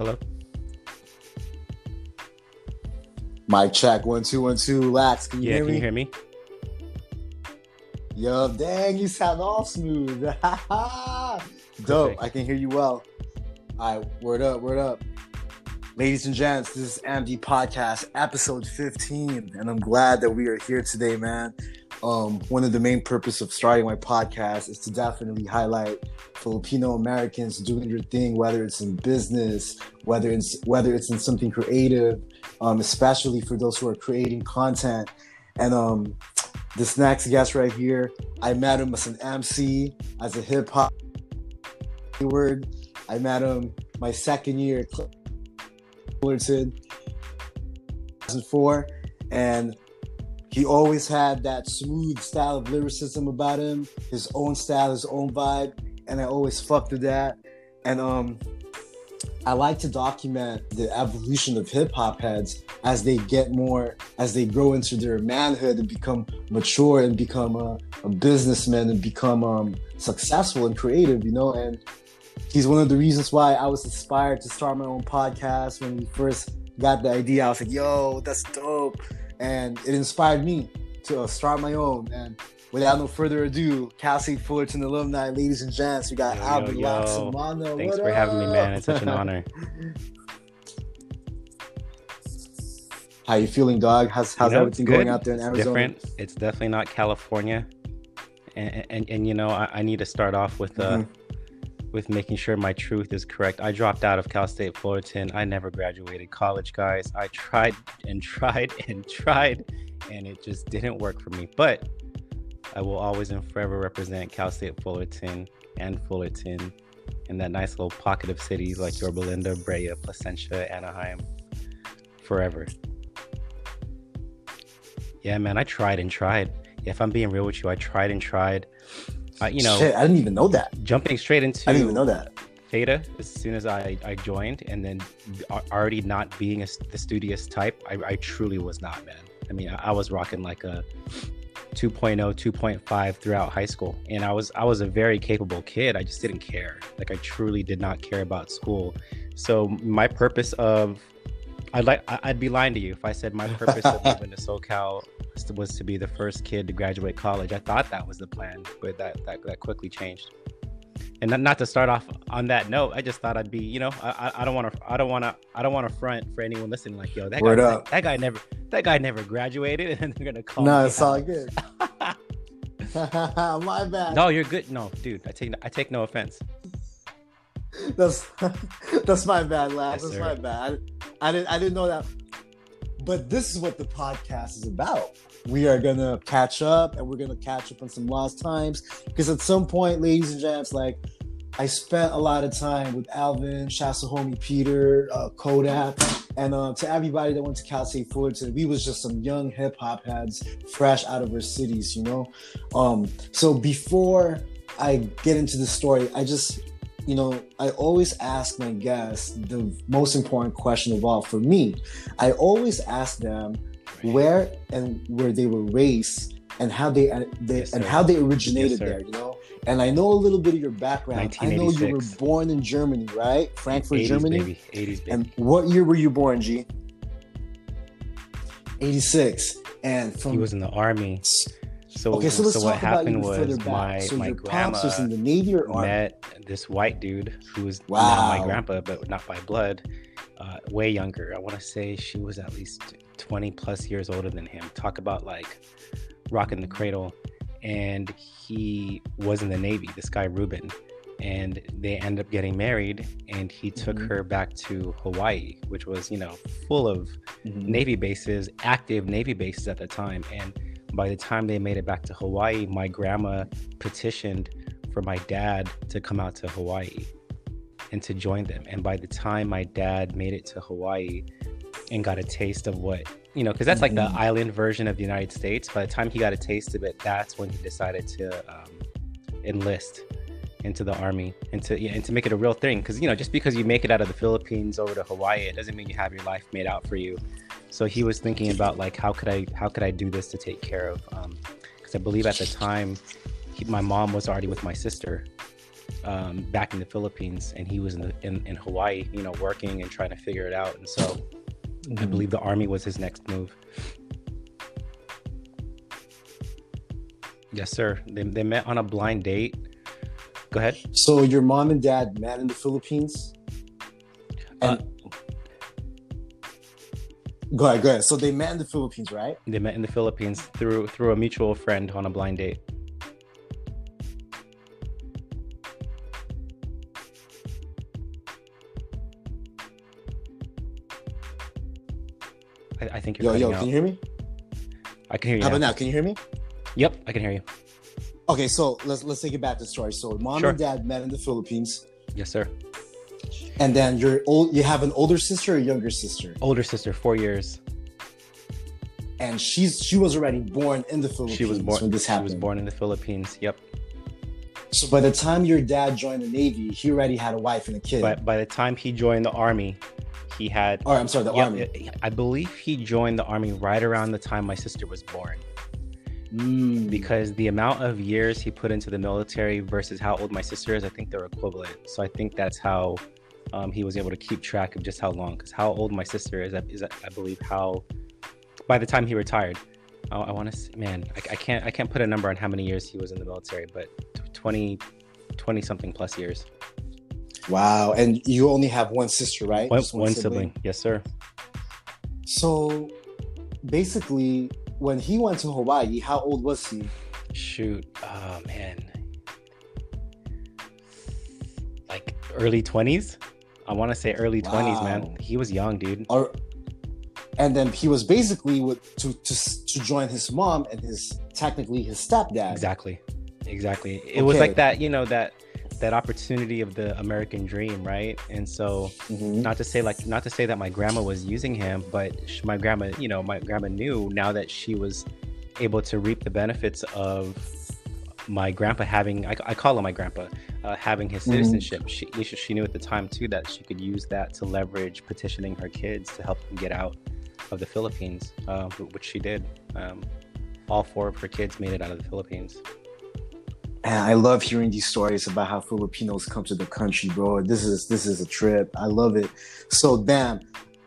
Hello. Mic check one two one two. Lax, can you hear me? Yeah, hear can me? you hear me? Yo, dang, you sound all smooth. Dope. I can hear you well. All right, word up, word up. Ladies and gents, this is MD Podcast, episode 15, and I'm glad that we are here today, man. Um, one of the main purpose of starting my podcast is to definitely highlight Filipino Americans doing their thing, whether it's in business, whether it's whether it's in something creative, um, especially for those who are creating content. And um, this next guest right here, I met him as an MC, as a hip hop word. I met him my second year at Fullerton, 2004, and he always had that smooth style of lyricism about him, his own style, his own vibe, and I always fucked with that. And um, I like to document the evolution of hip hop heads as they get more, as they grow into their manhood and become mature and become a, a businessman and become um, successful and creative, you know. And he's one of the reasons why I was inspired to start my own podcast when we first got the idea. I was like, yo, that's dope. And it inspired me to uh, start my own. And without no further ado, Cal State Fullerton alumni, ladies and gents, we got Yo, Albert yo. Thanks What for having me, man. It's such an honor. How you feeling, dog? How's, how's You know, everything going out there in It's Arizona? different. It's definitely not California. And and, and you know, I, I need to start off with uh Mhm. With making sure my truth is correct. I dropped out of Cal State Fullerton. I never graduated college, guys. I tried and tried and tried, and it just didn't work for me. But I will always and forever represent Cal State Fullerton and Fullerton in that nice little pocket of cities like Yorba Linda, Brea, Placentia, Anaheim, forever. Yeah, man, I tried and tried. If I'm being real with you, I tried and tried. Uh, you know, Shit, I didn't even know that. jumping straight into I didn't even know that. Theta as soon as I, I joined, and then already not being a, the studious type, I, I truly was not, man. I mean, I, I was rocking like a 2.0, 2.5 throughout high school, and I was I was a very capable kid. I just didn't care. Like I truly did not care about school. So my purpose of I'd like I'd be lying to you if I said my purpose of moving to SoCal was to be the first kid to graduate college. I thought that was the plan, but that that, that quickly changed and not, not to start off on that note, I just thought I'd be, you know, I, I- don't want to, I don't want to, I don't want to front for anyone listening. Like, yo, that Word guy, that, that guy never, that guy never graduated, and they're gonna call. no, it's all good. My bad. No, you're good. No, dude, I take, I take no offense. That's that's my bad, laugh. Yes, that's sir. my bad. I, didn't I didn't know that. But this is what the podcast is about. We are gonna catch up, and we're gonna catch up on some lost times. Because at some point, ladies and gents, like I spent a lot of time with Alvin, Shasta homie Peter, uh, Kodak, and uh, to everybody that went to Cal State Fullerton. We was just some young hip hop heads, fresh out of our cities, you know. Um, so before I get into the story, I just you know, I always ask my guests the most important question of all for me. I always ask them where and where they were raised and how they, uh, they Yes, and how they originated Yes, there, you know. And I know a little bit of your background. I know you were born in Germany, right? Frankfurt, 80s, Germany. baby, 80s, baby. And what year were you born, G? 86. And from he was in the army. So, okay, so let's what happened was my so my grandma was in the Navy or Army? met this white dude who was now Wow. my grandpa, but not by blood, uh, way younger. I want to say she was at least 20 plus years older than him. Talk about like rocking the cradle. And he was in the Navy, this guy Ruben. And they ended up getting married, and he took Mhm. her back to Hawaii, which was, you know, full of Mhm. Navy bases, active Navy bases at the time. And by the time they made it back to Hawaii, my grandma petitioned for my dad to come out to Hawaii and to join them. And by the time my dad made it to Hawaii and got a taste of what, you know, because that's like the Mhm. island version of the United States, by the time he got a taste of it, that's when he decided to um, enlist into the army and to yeah, and to make it a real thing because you know just because you make it out of the Philippines over to Hawaii it doesn't mean you have your life made out for you so he was thinking about like how could I how could I do this to take care of because I believe at the time he, my mom was already with my sister um, back in the Philippines, and he was in, the, in in Hawaii, you know, working and trying to figure it out. And so, I Mhm. believe the army was his next move. Yes, sir. They they met on a blind date. Go ahead. So your mom and dad met in the Philippines. And Uh, go ahead, go ahead. So they met in the Philippines, right? They met in the Philippines through through a mutual friend on a blind date. I, I think you're Yo, yo, cutting can you hear me? I can hear you. How now. about now? Can you hear me? Yep, I can hear you. Okay, so let's let's take it back to the story. So mom Sure. and dad met in the Philippines, Yes, sir. And then you're old. You have an older sister or a younger sister, Older sister, four years. and she's she was already born in the Philippines She was born. when this happened. She was born in the Philippines. Yep. So by the time your dad joined the Navy, he already had a wife and a kid. But by the time he joined the army, he had. Or I'm sorry, the Yeah, army. I believe he joined the army right around the time my sister was born. Mm. because the amount of years he put into the military versus how old my sister is, I think they're equivalent. So I think that's how um, he was able to keep track of just how long. Because how old my sister is, is I believe how by the time he retired. I, I want to, man, I, I can't, I can't put a number on how many years he was in the military, but 20, 20 something plus years. Wow, and you only have one sister, right? One, Just one sibling. yes, sir. So basically, when he went to Hawaii, how old was he? Shoot, oh man, like early twenties. I want to say early twenties, man. He was young, dude. Or and then he was basically with to to to join his mom and his technically his stepdad. Exactly, exactly. It was like that, you know, that that opportunity of the American dream, right? And so, Mhm. not to say like, not to say that my grandma was using him, but sh- my grandma, you know, my grandma knew now that she was able to reap the benefits of my grandpa having, I, I call him my grandpa, uh, having his Mhm. citizenship. She, she she knew at the time too that she could use that to leverage petitioning her kids to help them get out of the Philippines, uh, which she did. Um, all four of her kids made it out of the Philippines. And I love hearing these stories about how Filipinos come to the country, bro. This is this is a trip. I love it. So, bam,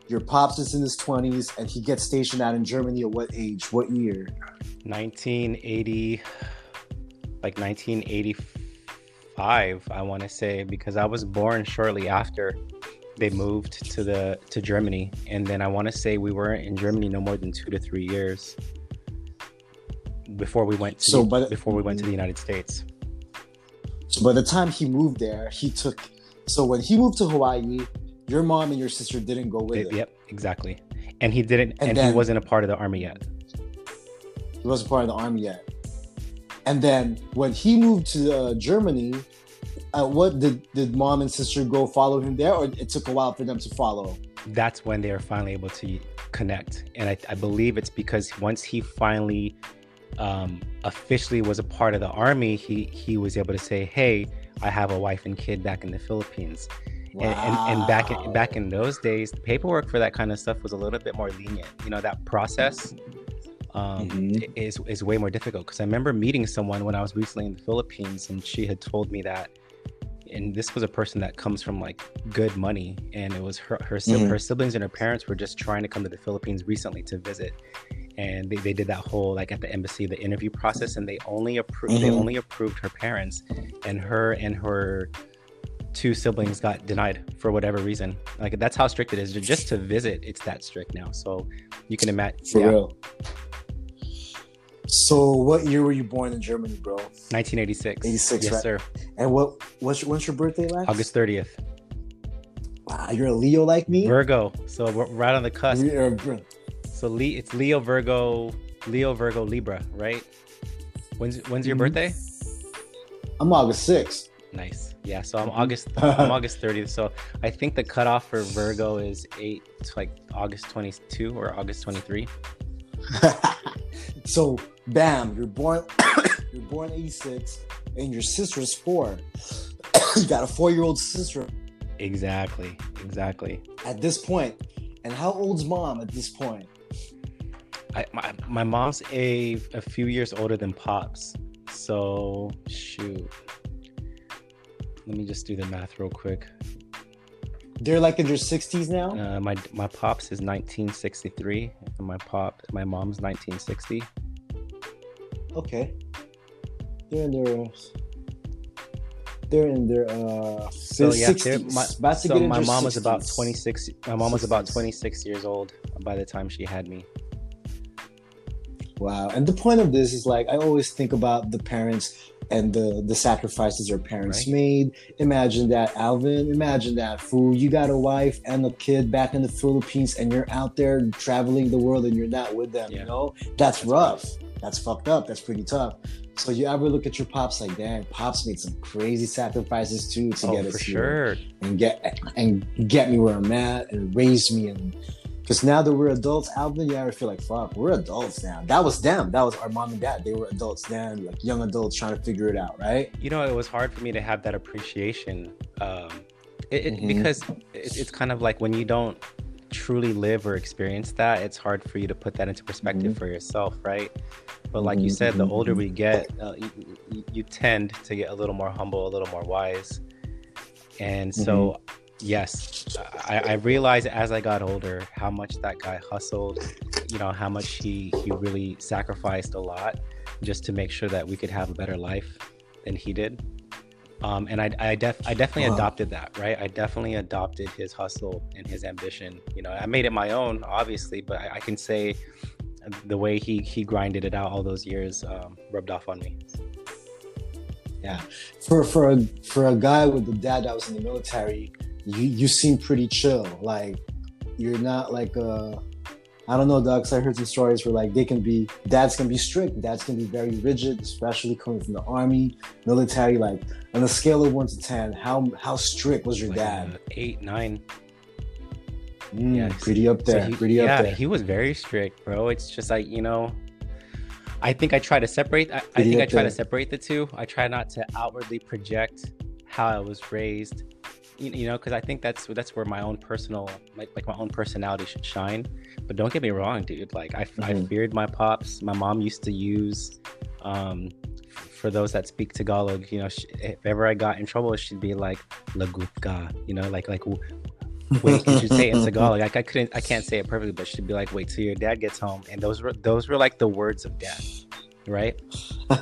your pops is in his twenties, and he gets stationed out in Germany at what age? What year? 1980 like 1985 i want to say because i was born shortly after they moved to the to germany and then i want to say we were in germany no more than two to three years before we went to So, the- but- before we went to the united states So, by the time he moved there, he took. So, when he moved to Hawaii, your mom and your sister didn't go with It- him. yep exactly and he didn't And and, then- he wasn't a part of the army yet He wasn't part of the army yet. And then when he moved to uh, Germany, uh, what did did mom and sister go follow him there, or it took a while for them to follow? that's when they were finally able to connect. And I, I believe it's because once he finally um, officially was a part of the army, he he was able to say, "Hey, I have a wife and kid back in the Philippines." And, and, and back in back in those days, the paperwork for that kind of stuff was a little bit more lenient. You know, that process um, Mhm. is is way more difficult. Because I remember meeting someone when I was recently in the Philippines, and she had told me that, and this was a person that comes from like good money, and it was her her, Mhm. her siblings and her parents were just trying to come to the Philippines recently to visit, and they, they did that whole like at the embassy the interview process, and they only approved they Mhm. only approved her parents, and her and her two siblings got denied for whatever reason. Like that's how strict it is. Just to visit, it's that strict now. So you can imagine. For yeah, real. So, what year were you born in Germany, bro? 1986. 86, yes, right? sir. And what what's your, when's your birthday, Lax? August 30th. Wow, you're a Leo like me. Virgo. So we're right on the cusp. You're a Vir- So Le- it's Leo, Virgo, Leo, Virgo, Libra, right? When's when's your Mhm. birthday? I'm August 6th. Nice. Yeah. So I'm Mhm. August. I'm August 30th. So I think the cutoff for Virgo is eight, like August 22 or August 23. so, bam, you're born you're born 86 and your sister's 4. you got a 4-year-old sister Exactly. Exactly. at this point. And how old's mom at this point? I, my, my mom's a a few years older than pops. So shoot. let me just do the math real quick. They're like in their sixties now. Uh, my my pops is 1963, and my pop my mom's 1960. Okay. They're in their. They're in their uh. So yeah, 60s. my, About to so get my mom was about 26. My mom was about 26 years old by the time she had me. Wow. And the point of this is like I always think about the parents and the the sacrifices their parents Right. made. Imagine that, Alvin. Imagine that, fool. You got a wife and a kid back in the Philippines, and you're out there traveling the world, and you're not with them. Yeah. You know that's, That's rough. That's fucked up. That's pretty tough. So you ever look at your pops like, damn, pops made some crazy sacrifices too to Oh, get us here sure. and get and get me where I'm at and raise me and because now that we're adults, Alvin, you ever feel like fuck, we're adults now. That was them. That was our mom and dad. They were adults then, like young adults trying to figure it out, right? You know, it was hard for me to have that appreciation. Um, it, it, Mhm. Because it, it's kind of like when you don't truly live or experience that, it's hard for you to put that into perspective for yourself, right? But like you Mhm, said, the mhm, older we get, uh, you, you- tend to get a little more humble, a little more wise. And so, yes, I, I realized as I got older how much that guy hustled, you know, how much he, he really sacrificed a lot just to make sure that we could have a better life than he did. Um, and I, I, def, I definitely Wow. adopted that, right? I definitely adopted his hustle and his ambition. You know, I made it my own, obviously, but I, I can say the way he he grinded it out all those years um, rubbed off on me. Yeah, for for a for a guy with a dad that was in the military, you you seem pretty chill. Like you're not like uh I don't know, dog. 'cause I heard some stories where like they can be dads can be strict, dads can be very rigid, especially coming from the army, military. Like on a scale of one to ten, how how strict was your Like, dad? eight, nine. Mm, yeah, pretty up So there. he- pretty yeah, up there. he was very strict, bro. It's just like you know, I think I try to separate. I, I think I try there. to separate the two. I try not to outwardly project how I was raised. You, you know, because I think that's that's where my own personal, like, like my own personality should shine. But don't get me wrong, dude. Like I, I Mhm. feared my pops. My mom used to use, um, for those that speak Tagalog, you know, sh if ever I got in trouble, she'd be like "lagut ka," you know, like like wait, you should say it in Tagalog. Like I couldn't, I can't say it perfectly, but she'd be like, wait till your dad gets home, and those were those were like the words of death, right?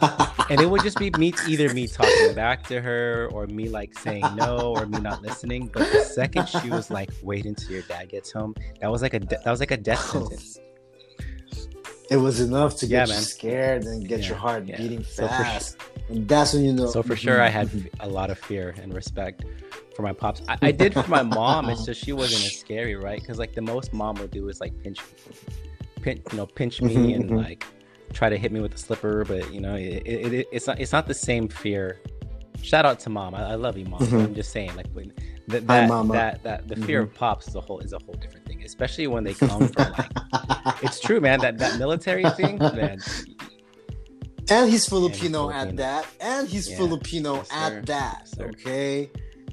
And it would just be me, either me talking back to her, or me like saying no, or me not listening. But the second she was like, wait until your dad gets home, that was like a de- that was like a death Oh, sentence. it was enough to Yeah, get you scared and get Yeah, your heart yeah. beating So for fast. and that's when you know. So for sure, I had Mhm. a lot of fear and respect for my pops. I, I did for my mom. It's just she wasn't as scary, right? Because like the most mom would do is like pinch, pinch, you know, pinch me Mhm, and mhm. like try to hit me with a slipper. But you know, it, it, it, it's not it's not the same fear. Shout out to mom. I, I love you, mom. Mhm. I'm just saying, like when that Hi, that, that the fear Mhm. of pops is a whole is a whole different thing, especially when they come from like it's true, man. That that military thing, man. and he's Filipino Filipino. at that. And he's Yeah. Filipino Yes, at that. Yes, okay.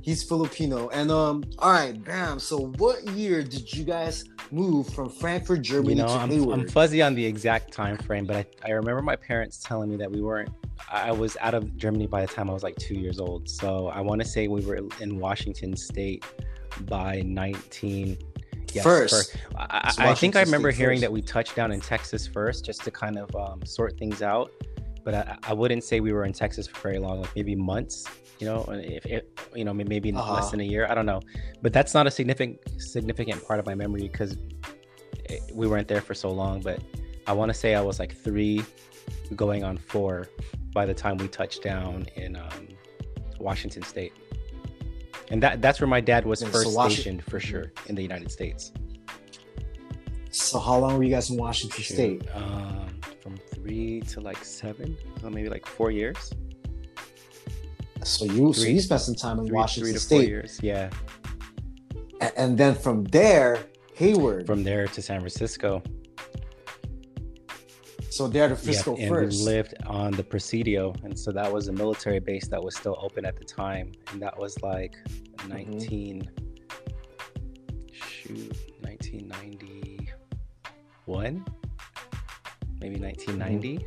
He's Filipino. And um, all right, bam. So what year did you guys move from Frankfurt, Germany you know, to I'm, Hayward? I'm fuzzy on the exact time frame, but I, I remember my parents telling me that we weren't. I was out of Germany by the time I was like two years old. So I want to say we were in Washington State by 19. Yes, First. I, I, I think I remember State hearing first. that we touched down in Texas first, just to kind of um, sort things out. But I, I wouldn't say we were in Texas for very long, like maybe months. You know, if you know, maybe Uh-huh. less than a year. I don't know, but that's not a significant significant part of my memory because we weren't there for so long. But I want to say I was like three, going on four, by the time we touched down in um, Washington State, and that that's where my dad was Yeah, so first Washi- stationed for sure in the United States. so how long were you guys in Washington Shoot, State? Um, three to like seven, or maybe like four years. So you so you spent some time in Three, Washington three to four State, years. Yeah, and then from there, Hayward. from there to San Francisco. so there to Yeah, Frisco and first. we lived on the Presidio, and so that was a military base that was still open at the time, and that was like Mm-hmm. 19. Shoot, 1991, maybe 1990.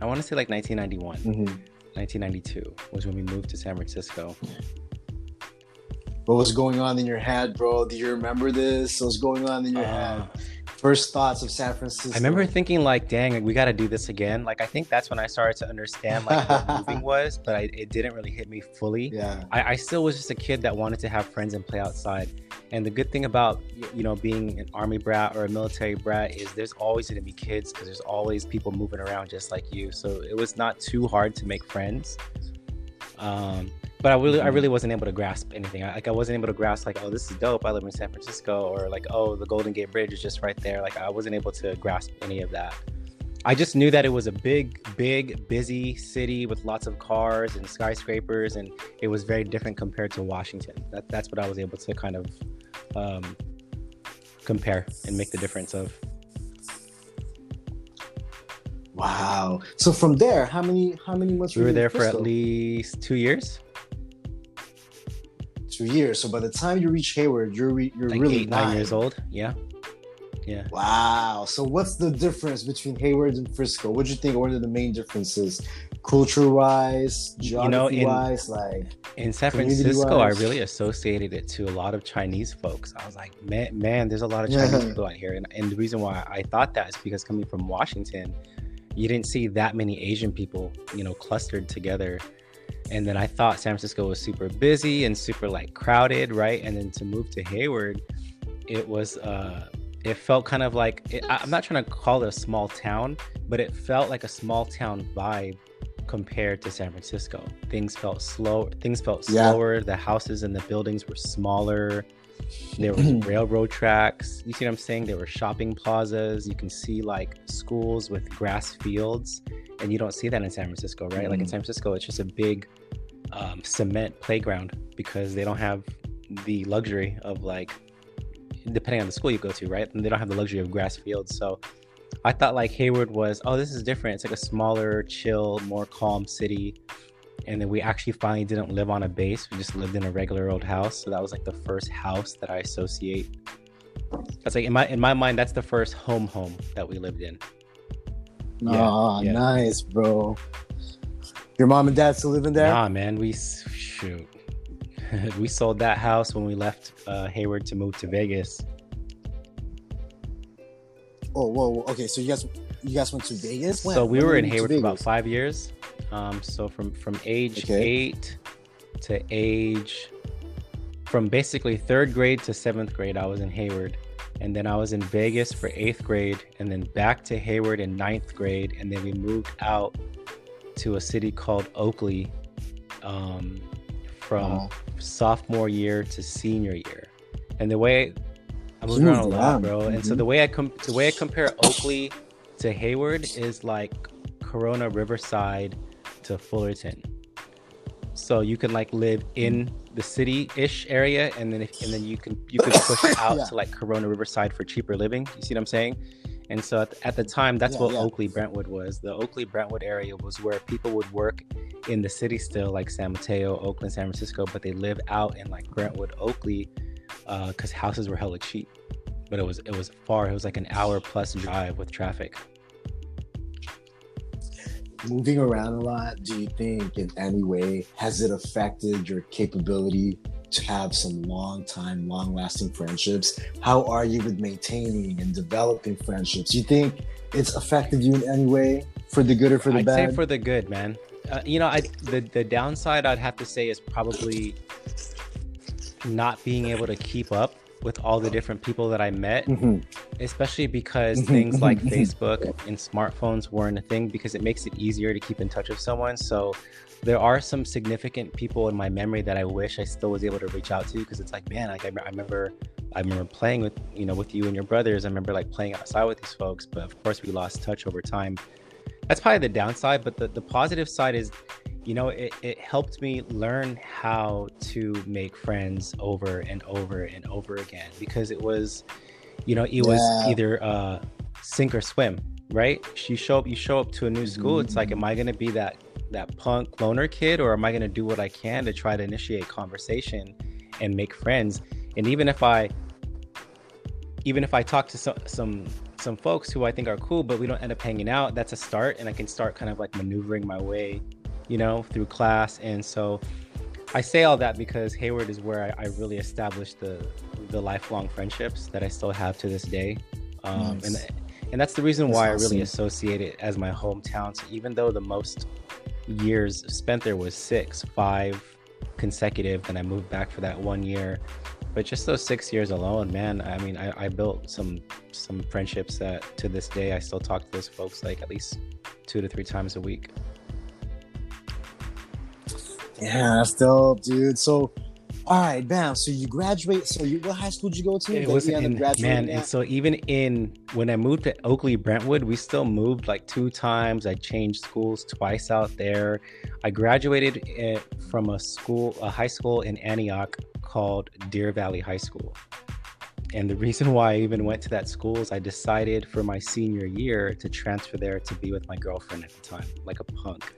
I want to say like 1991, Mhm. 1992 was when we moved to San Francisco. What was going on in your head, bro? Do you remember this? What was going on in your Uh, head? First thoughts of San Francisco. I remember thinking like, dang, like, we got to do this again. Like I think that's when I started to understand like what moving was, but I, it didn't really hit me fully. Yeah. I, I still was just a kid that wanted to have friends and play outside. And the good thing about you know being an army brat or a military brat is there's always going to be kids because there's always people moving around just like you. So it was not too hard to make friends. Um, but I really, I Mhm. really wasn't able to grasp anything. I, like I wasn't able to grasp like, oh, this is dope. I live in San Francisco, or like, oh, the Golden Gate Bridge is just right there. Like I wasn't able to grasp any of that. I just knew that it was a big, big, busy city with lots of cars and skyscrapers, and it was very different compared to Washington. That, that's what I was able to kind of um, compare and make the difference of. Wow. So from there, how many how many months We were in there for at least two years, two years. So by the time you reach Hayward, you're re- you're like really eight, nine years old. Yeah, yeah. Wow. So what's the difference between Hayward and Frisco? What do you think? What are the main differences, culture wise, You know, geography in- wise? Like, In San Francisco, I really associated it to a lot of Chinese folks. I was like, man, man there's a lot of. Chinese people out here. And, and the reason why I thought that is because coming from Washington, you didn't see that many Asian people, you know, clustered together. And then I thought San Francisco was super busy and super like crowded, right? And then to move to Hayward, it was, uh, it felt kind of like, it, I- I'm not trying to call it a small town, but it felt like a small town vibe compared to San Francisco. Things felt slow. Things felt Yeah. slower. The houses and the buildings were smaller. There was railroad tracks. You see what I'm saying? There were shopping plazas. You can see like schools with grass fields, and you don't see that in San Francisco, right? Like in Mm. San Francisco, it's just a big um, cement playground because they don't have the luxury of like, depending on the school you go to, right? And they don't have the luxury of grass fields. So I thought like Hayward was, oh, this is different. It's like a smaller, chill, more calm city. And then we actually finally didn't live on a base. We just lived in a regular old house. So that was like the first house that I associate. That's like in my in my mind, that's the first home home that we lived in. Yeah, oh, yeah. nice, bro. Your mom and dad still living there? Nah, man, we shoot. we sold that house when we left uh, Hayward to move to Vegas. Oh, whoa, whoa. Okay, so you guys, you guys went to Vegas. When? So we When were in Hayward for about five years. Um, so from from age Okay. eight to age, from basically third grade to seventh grade, I was in Hayward, and then I was in Vegas for eighth grade, and then back to Hayward in ninth grade, and then we moved out to a city called Oakley, um, from Wow. sophomore year to senior year. And the way I moved You around a lot, bro. And so Mhm. the way I com- the way I compare Oakley to Hayward is like Corona Riverside to Fullerton. So you can like live in the city-ish area, and then if, and then you can you can push out Yeah. to like Corona Riverside for cheaper living. You see what I'm saying? And so at, at the time, that's Yeah, what yeah. Oakley Brentwood was. The Oakley Brentwood area was where people would work in the city still, like San Mateo, Oakland, San Francisco, but they live out in like Brentwood, Oakley, uh, because houses were hella cheap. But it was it was far. It was like an hour plus drive with traffic. moving around a lot, do you think in any way has it affected your capability to have some long time, long lasting friendships? How are you with maintaining and developing friendships? You think it's affected you in any way for the good or for the I'd bad? say for the good, man. Uh, you know, I the the downside I'd have to say is probably not being able to keep up with all the different people that I met, Mhm. especially because Mhm, things like mhm, mhm. Facebook and smartphones weren't a thing because it makes it easier to keep in touch with someone. So there are some significant people in my memory that I wish I still was able to reach out to because it's like, man, like I, I remember I remember playing with you know with you and your brothers. I remember like playing outside with these folks, but of course we lost touch over time. That's probably the downside, but the, the positive side is, you know, it, it helped me learn how to make friends over and over and over again because it was, you know, it was Yeah. either uh, sink or swim, right? You show up, you show up to a new school. It's like, am I gonna be that that punk loner kid, or am I gonna do what I can to try to initiate conversation and make friends? And even if I even if I talk to some some some folks who I think are cool, but we don't end up hanging out, that's a start, and I can start kind of like maneuvering my way, you know, through class. And so, I say all that because Hayward is where I, I really established the the lifelong friendships that I still have to this day, um, Nice. and and that's the reason That's why I really associate it as my hometown. So even though the most years spent there was six, five consecutive, then I moved back for that one year. But just those six years alone, man, I mean, I, I built some some friendships that to this day I still talk to those folks like at least two to three times a week. Yeah, that's dope, dude. So, all right, bam. So you graduate. So you what high school did you go to? It was in man, at? and so even in when I moved to Oakley Brentwood, we still moved like two times. I changed schools twice out there. I graduated eh, from a school, a high school in Antioch called Deer Valley High School. And the reason why I even went to that school is I decided for my senior year to transfer there to be with my girlfriend at the time, like a punk,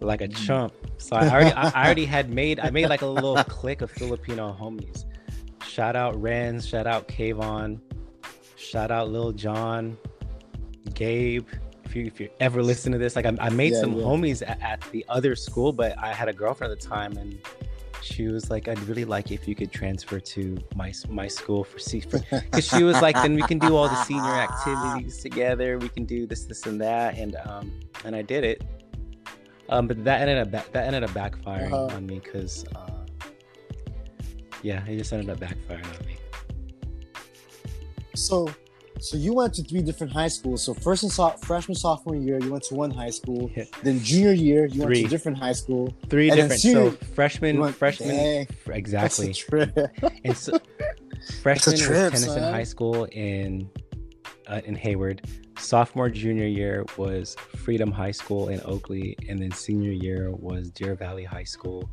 like a Mm. chump. So I already, I I already had made, I made like a little clique of Filipino homies. Shout out Renz, shout out Kayvon, shout out Lil John, Gabe. If you if you ever listen to this, like I, I made Yeah, some yeah. homies at, at the other school, but I had a girlfriend at the time, and she was like, "I'd really like if you could transfer to my my school for C because she was like, then we can do all the senior activities together. We can do this, this, and that, and um, and I did it. Um, but that ended up that ended up backfiring Uh-huh. on me because, uh, yeah, it just ended up backfiring on me. So, so you went to three different high schools. So first and so- freshman, sophomore year, you went to one high school. Yeah. Then junior year, you went to a different high school. Three And different. senior- so freshman, went- freshman, Dang, f- That's exactly. a trip. And so, freshman trip, was Tennyson son. High School in uh, in Hayward. Sophomore, junior year was Freedom High School in Oakley, and then senior year was Deer Valley High School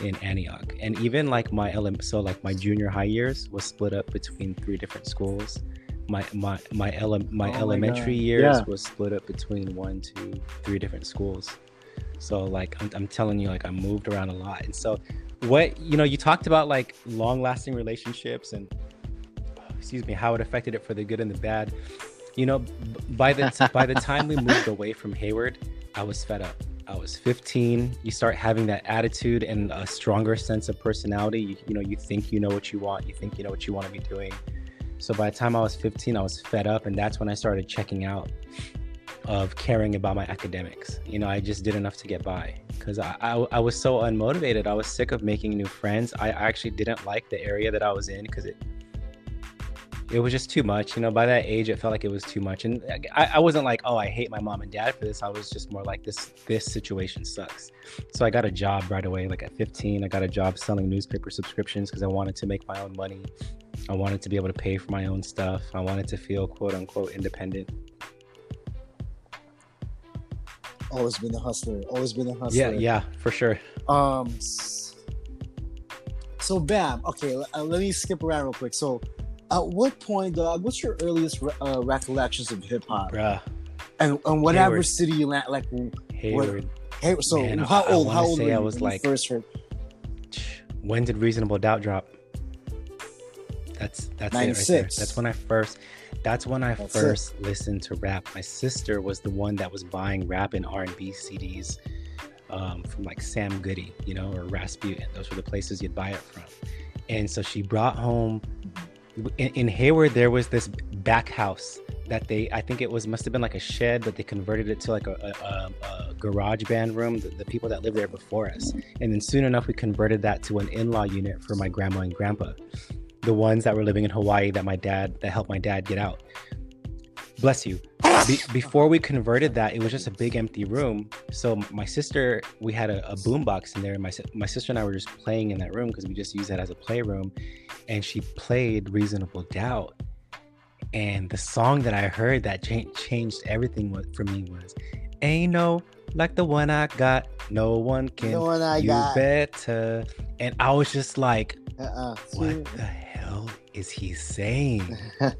in Antioch. And even like my ele- so like my junior high years was split up between three different schools. My my my ele- my Oh elementary God. years Yeah. was split up between one, two, three different schools. So like I'm, I'm telling you, like I moved around a lot, and so what you know, you talked about like long lasting relationships and excuse me, how it affected it for the good and the bad. You know, by the by the time we moved away from Hayward, I was fed up. I was 15. You start having that attitude and a stronger sense of personality. You, you know, you think you know what you want. You think you know what you want to be doing. So by the time I was 15, I was fed up, and that's when I started checking out of caring about my academics. You know, I just did enough to get by because I, I I was so unmotivated. I was sick of making new friends. I actually didn't like the area that I was in because it it was just too much. You know, by that age, it felt like it was too much, and I, I wasn't like, oh, I hate my mom and dad for this. I was just more like, this this situation sucks. So I got a job right away. Like at 15, I got a job selling newspaper subscriptions because I wanted to make my own money. I wanted to be able to pay for my own stuff. I wanted to feel quote unquote independent. Always been a hustler. Always been a hustler. Yeah, yeah, for sure. Um. So bam. Okay, uh, let me skip around real quick. So, at what point, dog? What's your earliest re- uh, recollections of hip hop? Bruh, And and whatever Hayward. city you land, like, Hayward. hey, so Man, how I- I old? wanna how old were I you was you like- first heard? When did Reasonable Doubt drop? That's that's it right there. 96. That's when I first. That's when I That's first listened to rap. My sister was the one that was buying rap and R and B CDs um, from like Sam Goody, you know, or Rasputin. Those were the places you'd buy it from. And so she brought home. In, in Hayward, there was this back house that they. I think it was must have been like a shed, but they converted it to like a, a, a, garage band room. The, the people that lived there before us, and then soon enough, we converted that to an in-law unit for my grandma and grandpa the ones that were living in Hawaii that my dad that helped my dad get out. Bless you. Be- before we converted that, it was just a big empty room. So my sister, we had a, a boom box in there, and my my sister and I were just playing in that room because we just used that as a playroom. And she played Reasonable Doubt, and the song that I heard that cha- changed everything for me was "Ain't no like the one I got, no one can." The one I you got. better. And I was just like, Uh-uh. what the hell is he saying?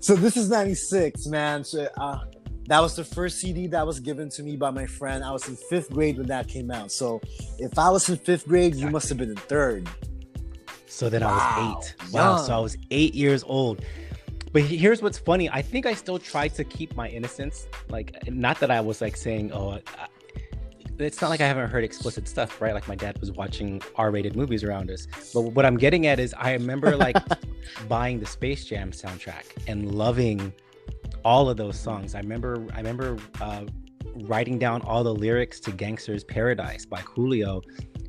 so this is 96 man so uh that was the first cd that was given to me by my friend i was in fifth grade when that came out so if i was in fifth grade you must have been in third So then I was eight. Wow. So I was eight years old. But here's what's funny. I think I still tried to keep my innocence. Like, not that I was like saying, oh, I, it's not like I haven't heard explicit stuff, right? Like my dad was watching R-rated movies around us. But what I'm getting at is I remember like buying the Space Jam soundtrack and loving all of those songs. I remember I remember uh, writing down all the lyrics to Gangster's Paradise by Coolio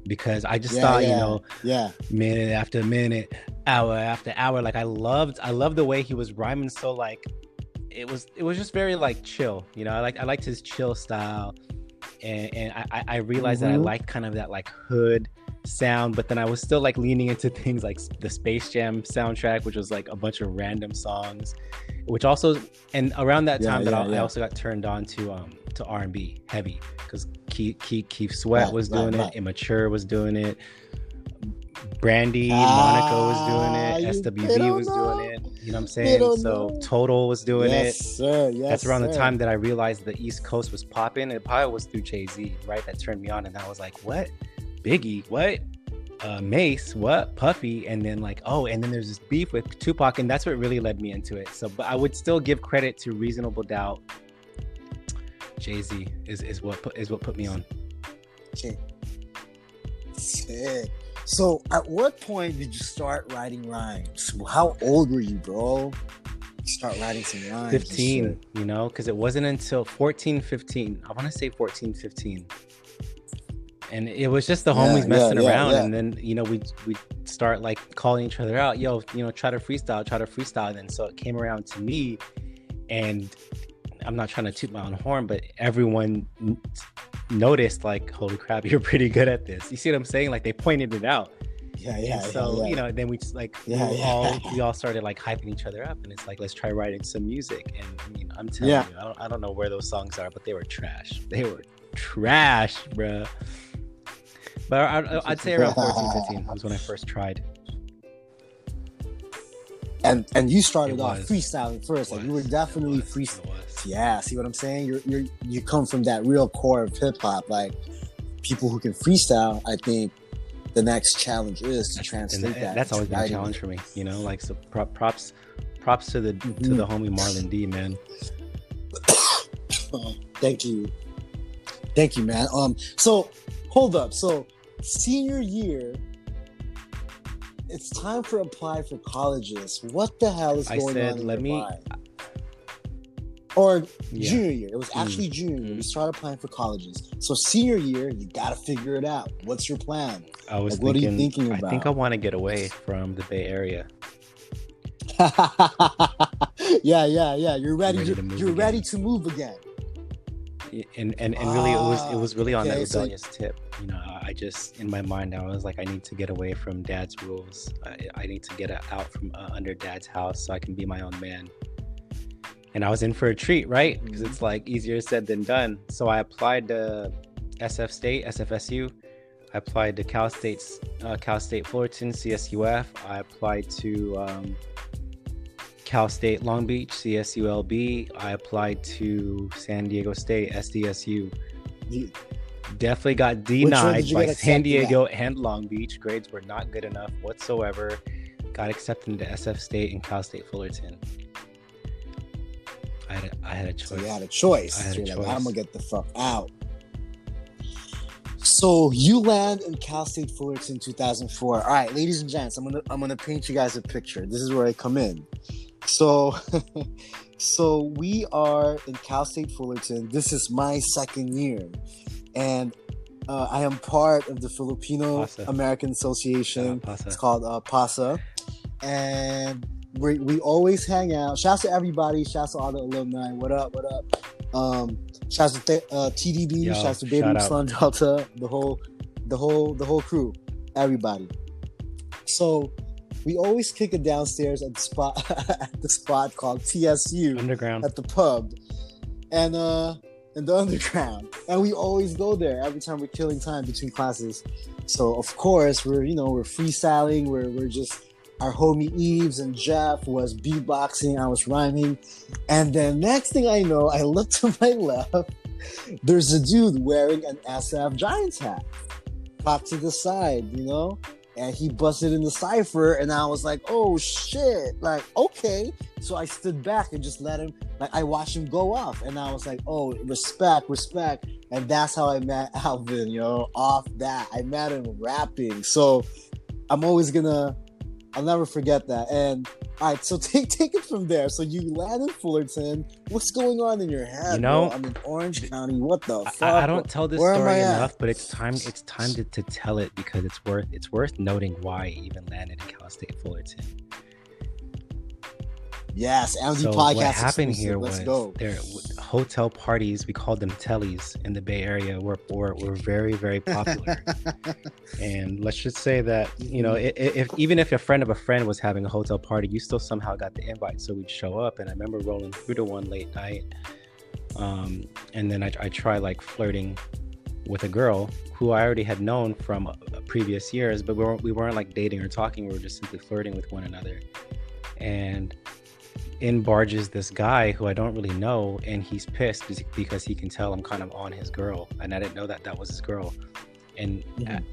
because I just Yeah, thought, yeah, you know, Yeah. minute after minute, hour after hour. Like I loved, I loved the way he was rhyming. So like, it was, it was just very like chill. You know, I like, I liked his chill style, and and I, I- I realized that I Mhm. liked kind of that like hood sound, but then I was still like leaning into things like the Space Jam soundtrack, which was like a bunch of random songs, which also, and around that Yeah, time that yeah, I, I yeah. also got turned on to um to R and B heavy because Keith, Keith, Keith Sweat Right, was doing right. it, Immature was doing it. Brandy, Ah, Monica was doing it, they SWV was know. doing it. You know what I'm saying? So know. Total was doing yes, it. sir. Yes, That's around the time that I realized the East Coast was popping. It probably was through Jay Z, right? That turned me on, and I was like, "What? Biggie? What? Uh, Mase? What? Puffy?" And then like, oh, and then there's this beef with Tupac, and that's what really led me into it. So, but I would still give credit to Reasonable Doubt. Jay Z is is what put, is what put me on. Okay. Sick. So, at what point did you start writing rhymes? How old were you, bro? Start writing some rhymes. 15 you know because it wasn't until 14 15 i want to say 14 15 and it was just the Yeah, homies messing yeah, around yeah. and then you know we we start like calling each other out yo you know try to freestyle try to freestyle and then so it came around to me and i'm not trying to toot my own horn but everyone n- noticed like holy crap you're pretty good at this you see what i'm saying like they pointed it out Yeah, yeah. and yeah, so yeah. you know, then we just like Yeah, we yeah. all we all started like hyping each other up, and it's like let's try writing some music. And I mean, I'm telling Yeah. you, I don't, I don't know where those songs are, but they were trash. They were trash, bruh. But I, I'd say around 14, 15 was when I first tried. And and you started off freestyling first. Like you were definitely freestyling. Yeah, see what I'm saying? You're you're you come from that real core of hip hop. Like people who can freestyle, I think the next challenge is to And translate that- that. that's always been a challenge for me, you know. Like so, prop, props, props to the to Mhm. the homie Marlon D, man. Oh, thank you, thank you, man. Um, so hold up. So senior year, it's time for apply for colleges. What the hell is I going said, on? let me- mind? Or Yeah. junior year. It was Mm. actually junior year. Mm. We started applying for colleges. So senior year, you got to figure it out. What's your plan? I was Like, what are you thinking, thinking I think? I want to get away from the Bay Area. yeah, yeah, yeah. You're ready. Ready you're to you're again. ready to move again. And and, and really it was it was really on okay, that so- rebellious tip you know i just in my mind i was like i need to get away from dad's rules. I, I need to get out from uh, under dad's house so i can be my own man. And i was in for a treat right? Because it's like easier said than done. So i applied to sf state sfsu i applied to cal state's uh, cal state fullerton csuf i applied to um, Cal State Long Beach, CSULB. I applied to San Diego State, SDSU. You- Definitely got denied by San accepted at? Diego and Long Beach. Grades were not good enough whatsoever. Got accepted into SF State and Cal State Fullerton. I had a, I had a So choice. you had a choice. I had a You're like, choice. I'm gonna get the fuck out. So you land in Cal State Fullerton 2004. All right, ladies and gents, I'm gonna I'm gonna paint you guys a picture. This is where I come in. So, so we are in Cal State Fullerton. This is my second year, and uh, I am part of the Filipino PASA. American Association. Pasa. It's called uh, PASA. And we, we always hang out. Shouts to everybody. Shouts to all the alumni. What up? What up? Um, shouts to th- uh, TDB. Yo, shouts to Baby shout. Slum Delta. The whole, the whole, the whole crew. Everybody. So we always kick it downstairs at the spot at the spot called TSU Underground. at the pub. And uh in the underground. And we always go there every time we're killing time between classes. So of course we're you know we're freestyling. We're, we're just our homie eves and jeff was beatboxing. I was rhyming. And then next thing i know i look to my left. There's a dude wearing an sf giants hat. Pop to the side you know and he busted in the cipher, and I was like, "Oh shit!" Like, okay. So I stood back and just let him. Like, I watched him go off, and I was like, "Oh, respect, respect." And that's how I met Alvin. You know, off that I met him rapping. So I'm always gonna I'll never forget that. And all right, so take take it from there. So you land in Fullerton. What's going on in your head? You know, bro? I'm in Orange County. What the fuck? I, I don't tell this Where story at? enough, but it's time. It's time to, to tell it because it's worth it's worth noting why I even landed in Cal State Fullerton. Yes, MD so podcast. what happened exclusive. here Let's was go. there hotel parties. We called them tellies in the Bay Area. Were were, were very very popular. and let's just say that you know, i- i- if even if a friend of a friend was having a hotel party, you still somehow got the invite. So we'd show up, and I remember rolling through to one late night, um, and then I, I try like flirting with a girl who I already had known from uh, previous years, but we weren't, we weren't like dating or talking. We were just simply flirting with one another, and in barges this guy who I don't really know, and he's pissed because he can tell I'm kind of on his girl, and I didn't know that that was his girl. And Mhm.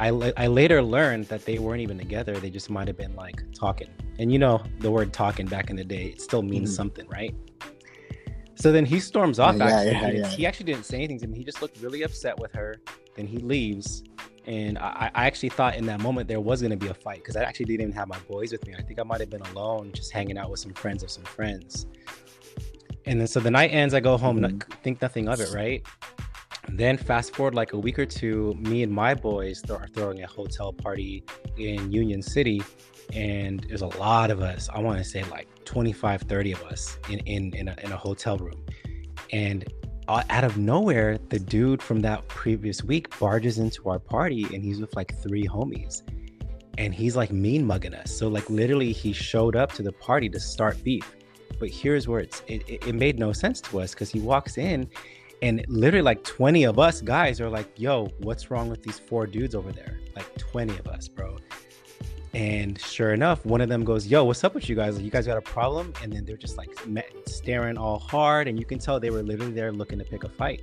I, I, I later learned that they weren't even together. They just might have been like talking. And you know, the word talking back in the day, it still means Mhm. something, right? So then he storms off. Yeah, actually, yeah, he, yeah. he actually didn't say anything to me. He just looked really upset with her. Then he leaves, and I, I actually thought in that moment there was going to be a fight because I actually didn't even have my boys with me. I think I might have been alone, just hanging out with some friends of some friends. And then so the night ends. I go home, Mhm. no- think nothing of it, right? Then fast forward like a week or two, me and my boys th- are throwing a hotel party in Union City, and there's a lot of us. I want to say like 25, 30 of us in in in a, in a hotel room, and Uh, out of nowhere, the dude from that previous week barges into our party, and he's with like three homies, and he's like mean mugging us. So like literally, he showed up to the party to start beef. But here's where it's it, it, it made no sense to us because he walks in and literally like 20 of us guys are like yo what's wrong with these four dudes over there like 20 of us bro and sure enough one of them goes yo what's up with you guys? You guys got a problem? And then they're just like staring all hard and you can tell they were literally there looking to pick a fight.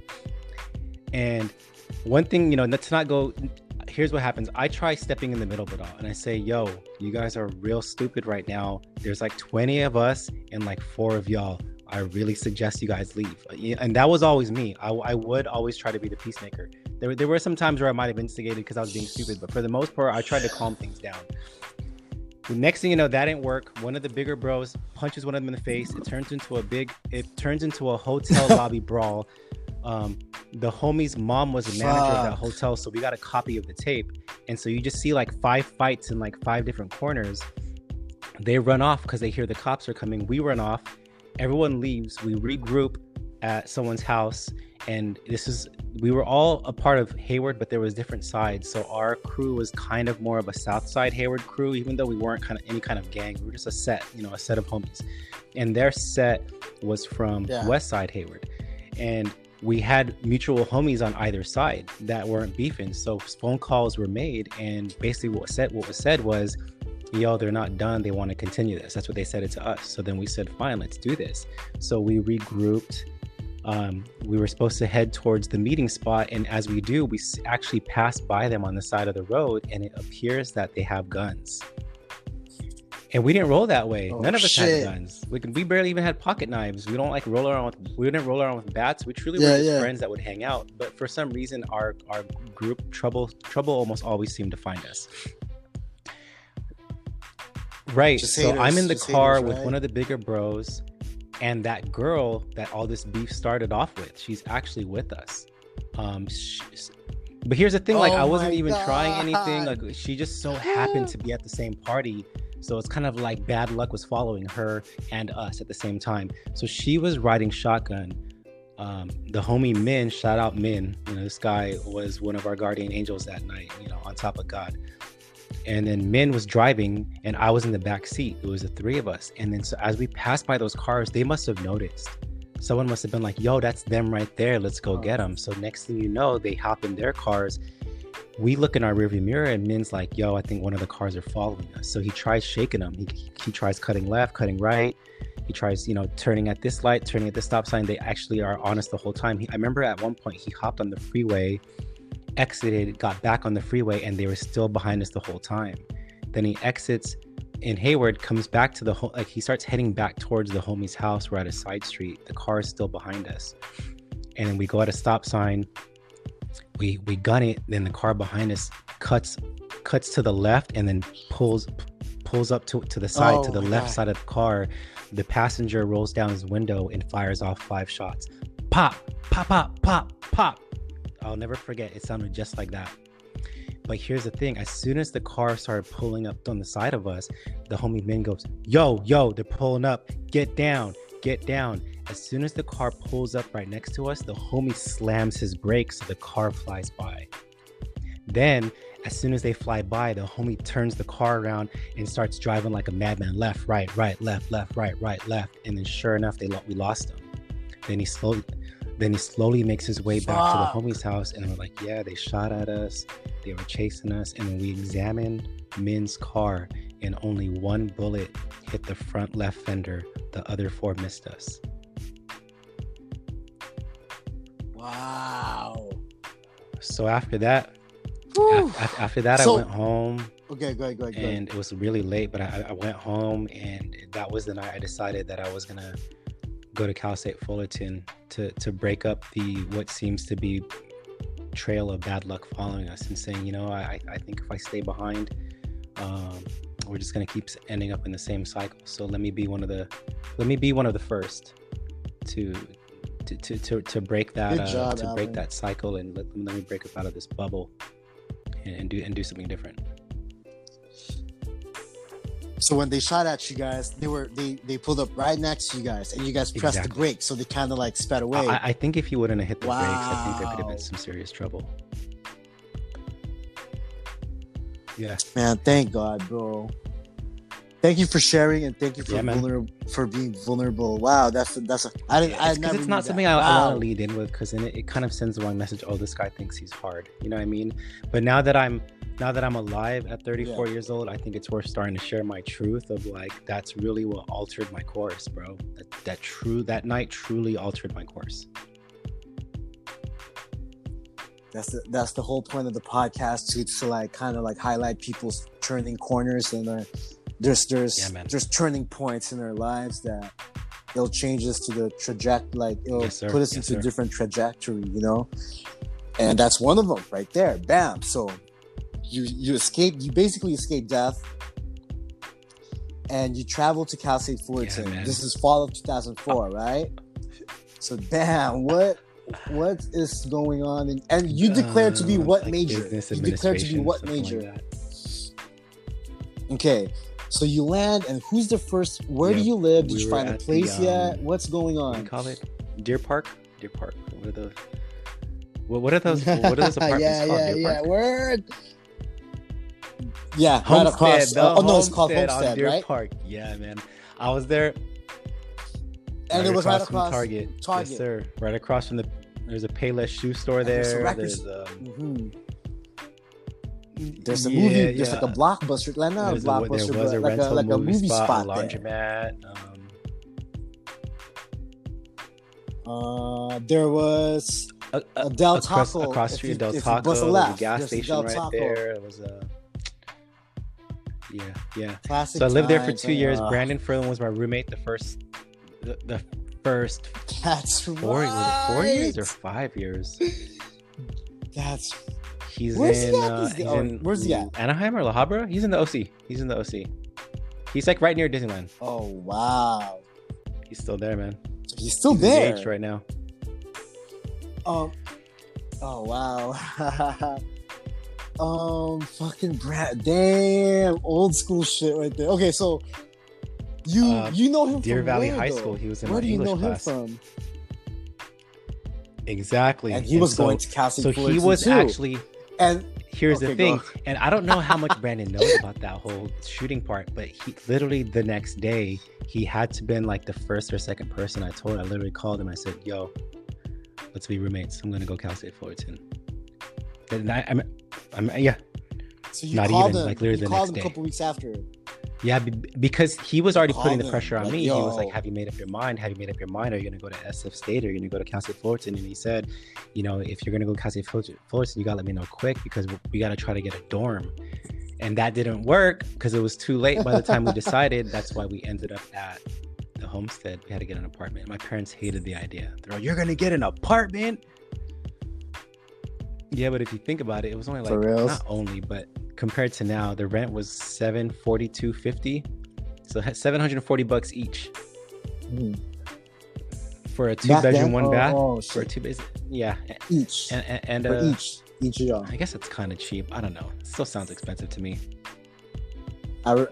And one thing you know to not go here's what happens. I try stepping in the middle of it all and i say yo you guys are real stupid right now. There's like 20 of us and like four of y'all I really suggest you guys leave. Uh, And that was always me. I, I would always try to be the peacemaker. There, there were some times where I might have instigated because I was being stupid, but for the most part, I tried to calm things down. The next thing you know, that didn't work. One of the bigger bros punches one of them in the face. It turns into a big, it turns into a hotel lobby brawl. Um, the homie's mom was the manager of that hotel, so we got a copy of the tape. And so you just see like five fights in like five different corners. They run off because they hear the cops are coming. We run off everyone leaves we regroup at someone's house and this is we were all a part of hayward but there was different sides. So our crew was kind of more of a south side hayward crew even though we weren't kind of any kind of gang. We were just a set you know a set of homies. And their set was from Yeah. west side hayward. And we had mutual homies on either side that weren't beefing. So phone calls were made and basically what was said what was said was yo, they're not done. They want to continue this. That's what they said it to us. So then we said, fine, let's do this. So we regrouped. Um, we were supposed to head towards the meeting spot. And as we do, we actually pass by them on the side of the road and it appears that they have guns. And we didn't roll that way. Oh, None of us shit. had guns. We, could- we barely even had pocket knives. We don't like roll around with, we didn't roll around with bats. We truly Yeah, were just yeah. friends that would hang out. But for some reason, our, our group trouble, trouble almost always seemed to find us. Right. Just so I'm in the car haters, with right? one of the bigger bros, and that girl that all this beef started off with, she's actually with us. Um, but here's the thing: like, Oh I wasn't even trying anything. Like, she just so happened to be at the same party. So it's kind of like bad luck was following her and us at the same time. So she was riding shotgun. Um, the homie Min, shout out Min. You know, this guy was one of our guardian angels that night. You know, on top of God and then Min was driving and I was in the back seat. It was the three of us. And then so as we passed by those cars, they must have noticed. Someone must have been like, "Yo, that's them right there. Let's go get them." So next thing you know, they hop in their cars. We look in our rearview mirror and Min's like, "Yo, I think one of the cars are following us." So he tries shaking them. He he tries cutting left, cutting right. He tries, you know, turning at this light, turning at this stop sign. They actually are honest the whole time. He, I remember at one point he hopped on the freeway exited, got back on the freeway, and they were still behind us the whole time. Then he exits and Hayward, comes back to the home, like he starts heading back towards the homie's house. We're at a side street. The car is still behind us, and then we go at a stop sign. We we gun it. Then the car behind us cuts cuts to the left and then pulls pulls up to to the side Oh to the left God. side of the car. The passenger rolls down his window and fires off five shots. Pop, pop, pop, pop, pop. I'll never forget. It sounded just like that. But here's the thing: as soon as the car started pulling up on the side of us, the homie Min goes, "Yo, yo, they're pulling up. Get down, get down." As soon as the car pulls up right next to us, the homie slams his brakes so the car flies by. Then, as soon as they fly by, the homie turns the car around and starts driving like a madman, left, right, right, left, left, right, right, left. And then, sure enough, they lo- we lost him. Then he slowly, then he slowly makes his way back to the homie's house, and we're like, "Yeah, they shot at us. They were chasing us." And when we examined Min's car, and only one bullet hit the front left fender, the other four missed us. Wow. So after that, Whew. af- after that, So- I went home. Okay, go ahead, go ahead, go ahead. and it was really late but I, I went home and that was the night i decided that i was gonna go to cal state fullerton to to break up the what seems to be trail of bad luck following us and saying you know i i think if i stay behind um we're just gonna keep ending up in the same cycle. So let me be one of the let me be one of the first to to to to, to break that uh, job, to break that cycle and let, let me break up out of this bubble and, and do and do something different So when they shot at you guys, they were they they pulled up right next to you guys, and you guys pressed the Exactly. brakes, so they kind of like sped away. I, I think if he wouldn't have hit the brakes, I think there could have been some serious trouble. Yeah, Man, thank God, bro. Thank you for sharing and thank you for Yeah, man. vulnerable for being vulnerable. Wow, that's that's a I didn't I never it's not that. something I, I Wow. want to lead in with because then it, it kind of sends the wrong message. Oh, this guy thinks he's hard. You know what I mean? But now that I'm now that I'm alive at 34 years old, I think it's worth starting to share my truth of like that's really what altered my course, bro. That that true that night truly altered my course. That's the that's the whole point of the podcast to to like kind of like highlight people's turning corners and uh, there's there's Yeah, there's turning points in their lives that it'll change us to the trajectory like it'll Yes, put us Yes, into a different trajectory, you know. And that's one of them right there. Bam. So you you escape you basically escape death and you travel to Cal State Fullerton. man. this is fall of 2004, right? So damn, what what is going on? And, and you declared to be Uh, what like major? You declared to be what something like major? okay, so you land, and who's the first? Where do you live? Did we you find a at the, place yet? um, What's going on? you call it? Deer Park? Deer Park. What are those? What, what are those? What are those apartments yeah, called? yeah, Deer yeah. Park? Word. Yeah, right across. the oh no, it's called Homestead Deer right? Park. Yeah, man. I was there. And it was right from across Target. Target. Yes, sir. Right across from the. There's a Payless shoe store And there's a there. There's um, Mhm. There's a yeah, movie. There's yeah. like a blockbuster. Like not a There's a- blockbuster, there was a like a rental like a movie, movie spot, spot, a there. laundromat. Um, Uh, there was a, a Del across, Taco. across if street you- Del if Taco. a There's a gas there's station right there. It was a. Yeah, yeah. Classic So I lived there for two years. uh, Brandon Furlan was my roommate. The first, the, the first That's four, it four years or five years. That's He's Where's he in, at uh, he's? Oh, in where's he at? Anaheim or La Habra? He's in the OC. He's in the OC. He's like right near Disneyland. oh wow. He's still there, man. He's still He's there. right now. Um. Oh wow. um. Fucking Brad. Damn. Old school shit right there. Okay, so you Uh, you know him from Deer from Valley where, High though? School. He was in Where do you English know class. him from? Exactly. And he was so, going to Cal State So he was too. actually. And Here's Okay, the thing, go. and I don't know how much Brandon knows about that whole shooting part, but he literally the next day he had to been like the first or second person I told. I literally called him. I said, "Yo, let's be roommates. I'm gonna go Cal State Fullerton." And I, I'm, I'm, yeah, so you Not called even, him. like, literally you the called next him a day. couple weeks after. Yeah, because he was already putting the pressure on like, me. He was like, "Have you made up your mind? Have you made up your mind? Are you gonna go to SF State or are you gonna go to Cal State Fullerton?" And he said, "You know, if you're gonna go to Cal State Fullerton, you gotta let me know quick because we gotta try to get a dorm." And that didn't work because it was too late by the time we decided. That's why we ended up at the homestead. We had to get an apartment. My parents hated the idea. They're like, "You're gonna get an apartment?" Yeah, but if you think about it, it was only like not only, but compared to now, the rent was seven forty two fifty, so seven hundred and forty bucks each Mhm. for a two Back bedroom, then? one Oh, bath. oh, for two base, yeah, Each. and and, and For uh, each. Each of y'all. I guess it's kind of cheap. I don't know. It still sounds expensive to me. I re-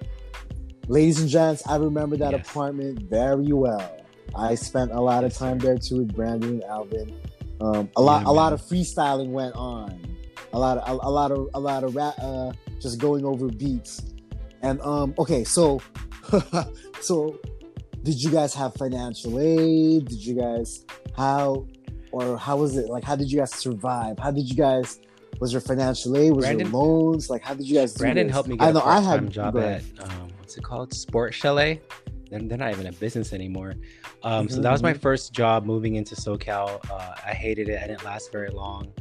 Ladies and gents, I remember that Yes. apartment very well. I spent a lot of time there too with Brandon and Alvin. Um, a lot, Yeah, a lot of freestyling went on. A lot of, a, a lot of, a lot of rap, uh, just going over beats. And um, okay, so, so, did you guys have financial aid? Did you guys how, or how was it? Like, how did you guys survive? How did you guys? Was there financial aid? Was Brandon- there loans? Like, how did you guys? do Brandon this? helped me get I a know I part time had job at um, what's it called, Sport Chalet. They're, they're not even a business anymore. Um, So Mhm, that was my first job moving into SoCal. Uh, I hated it. I didn't last very long,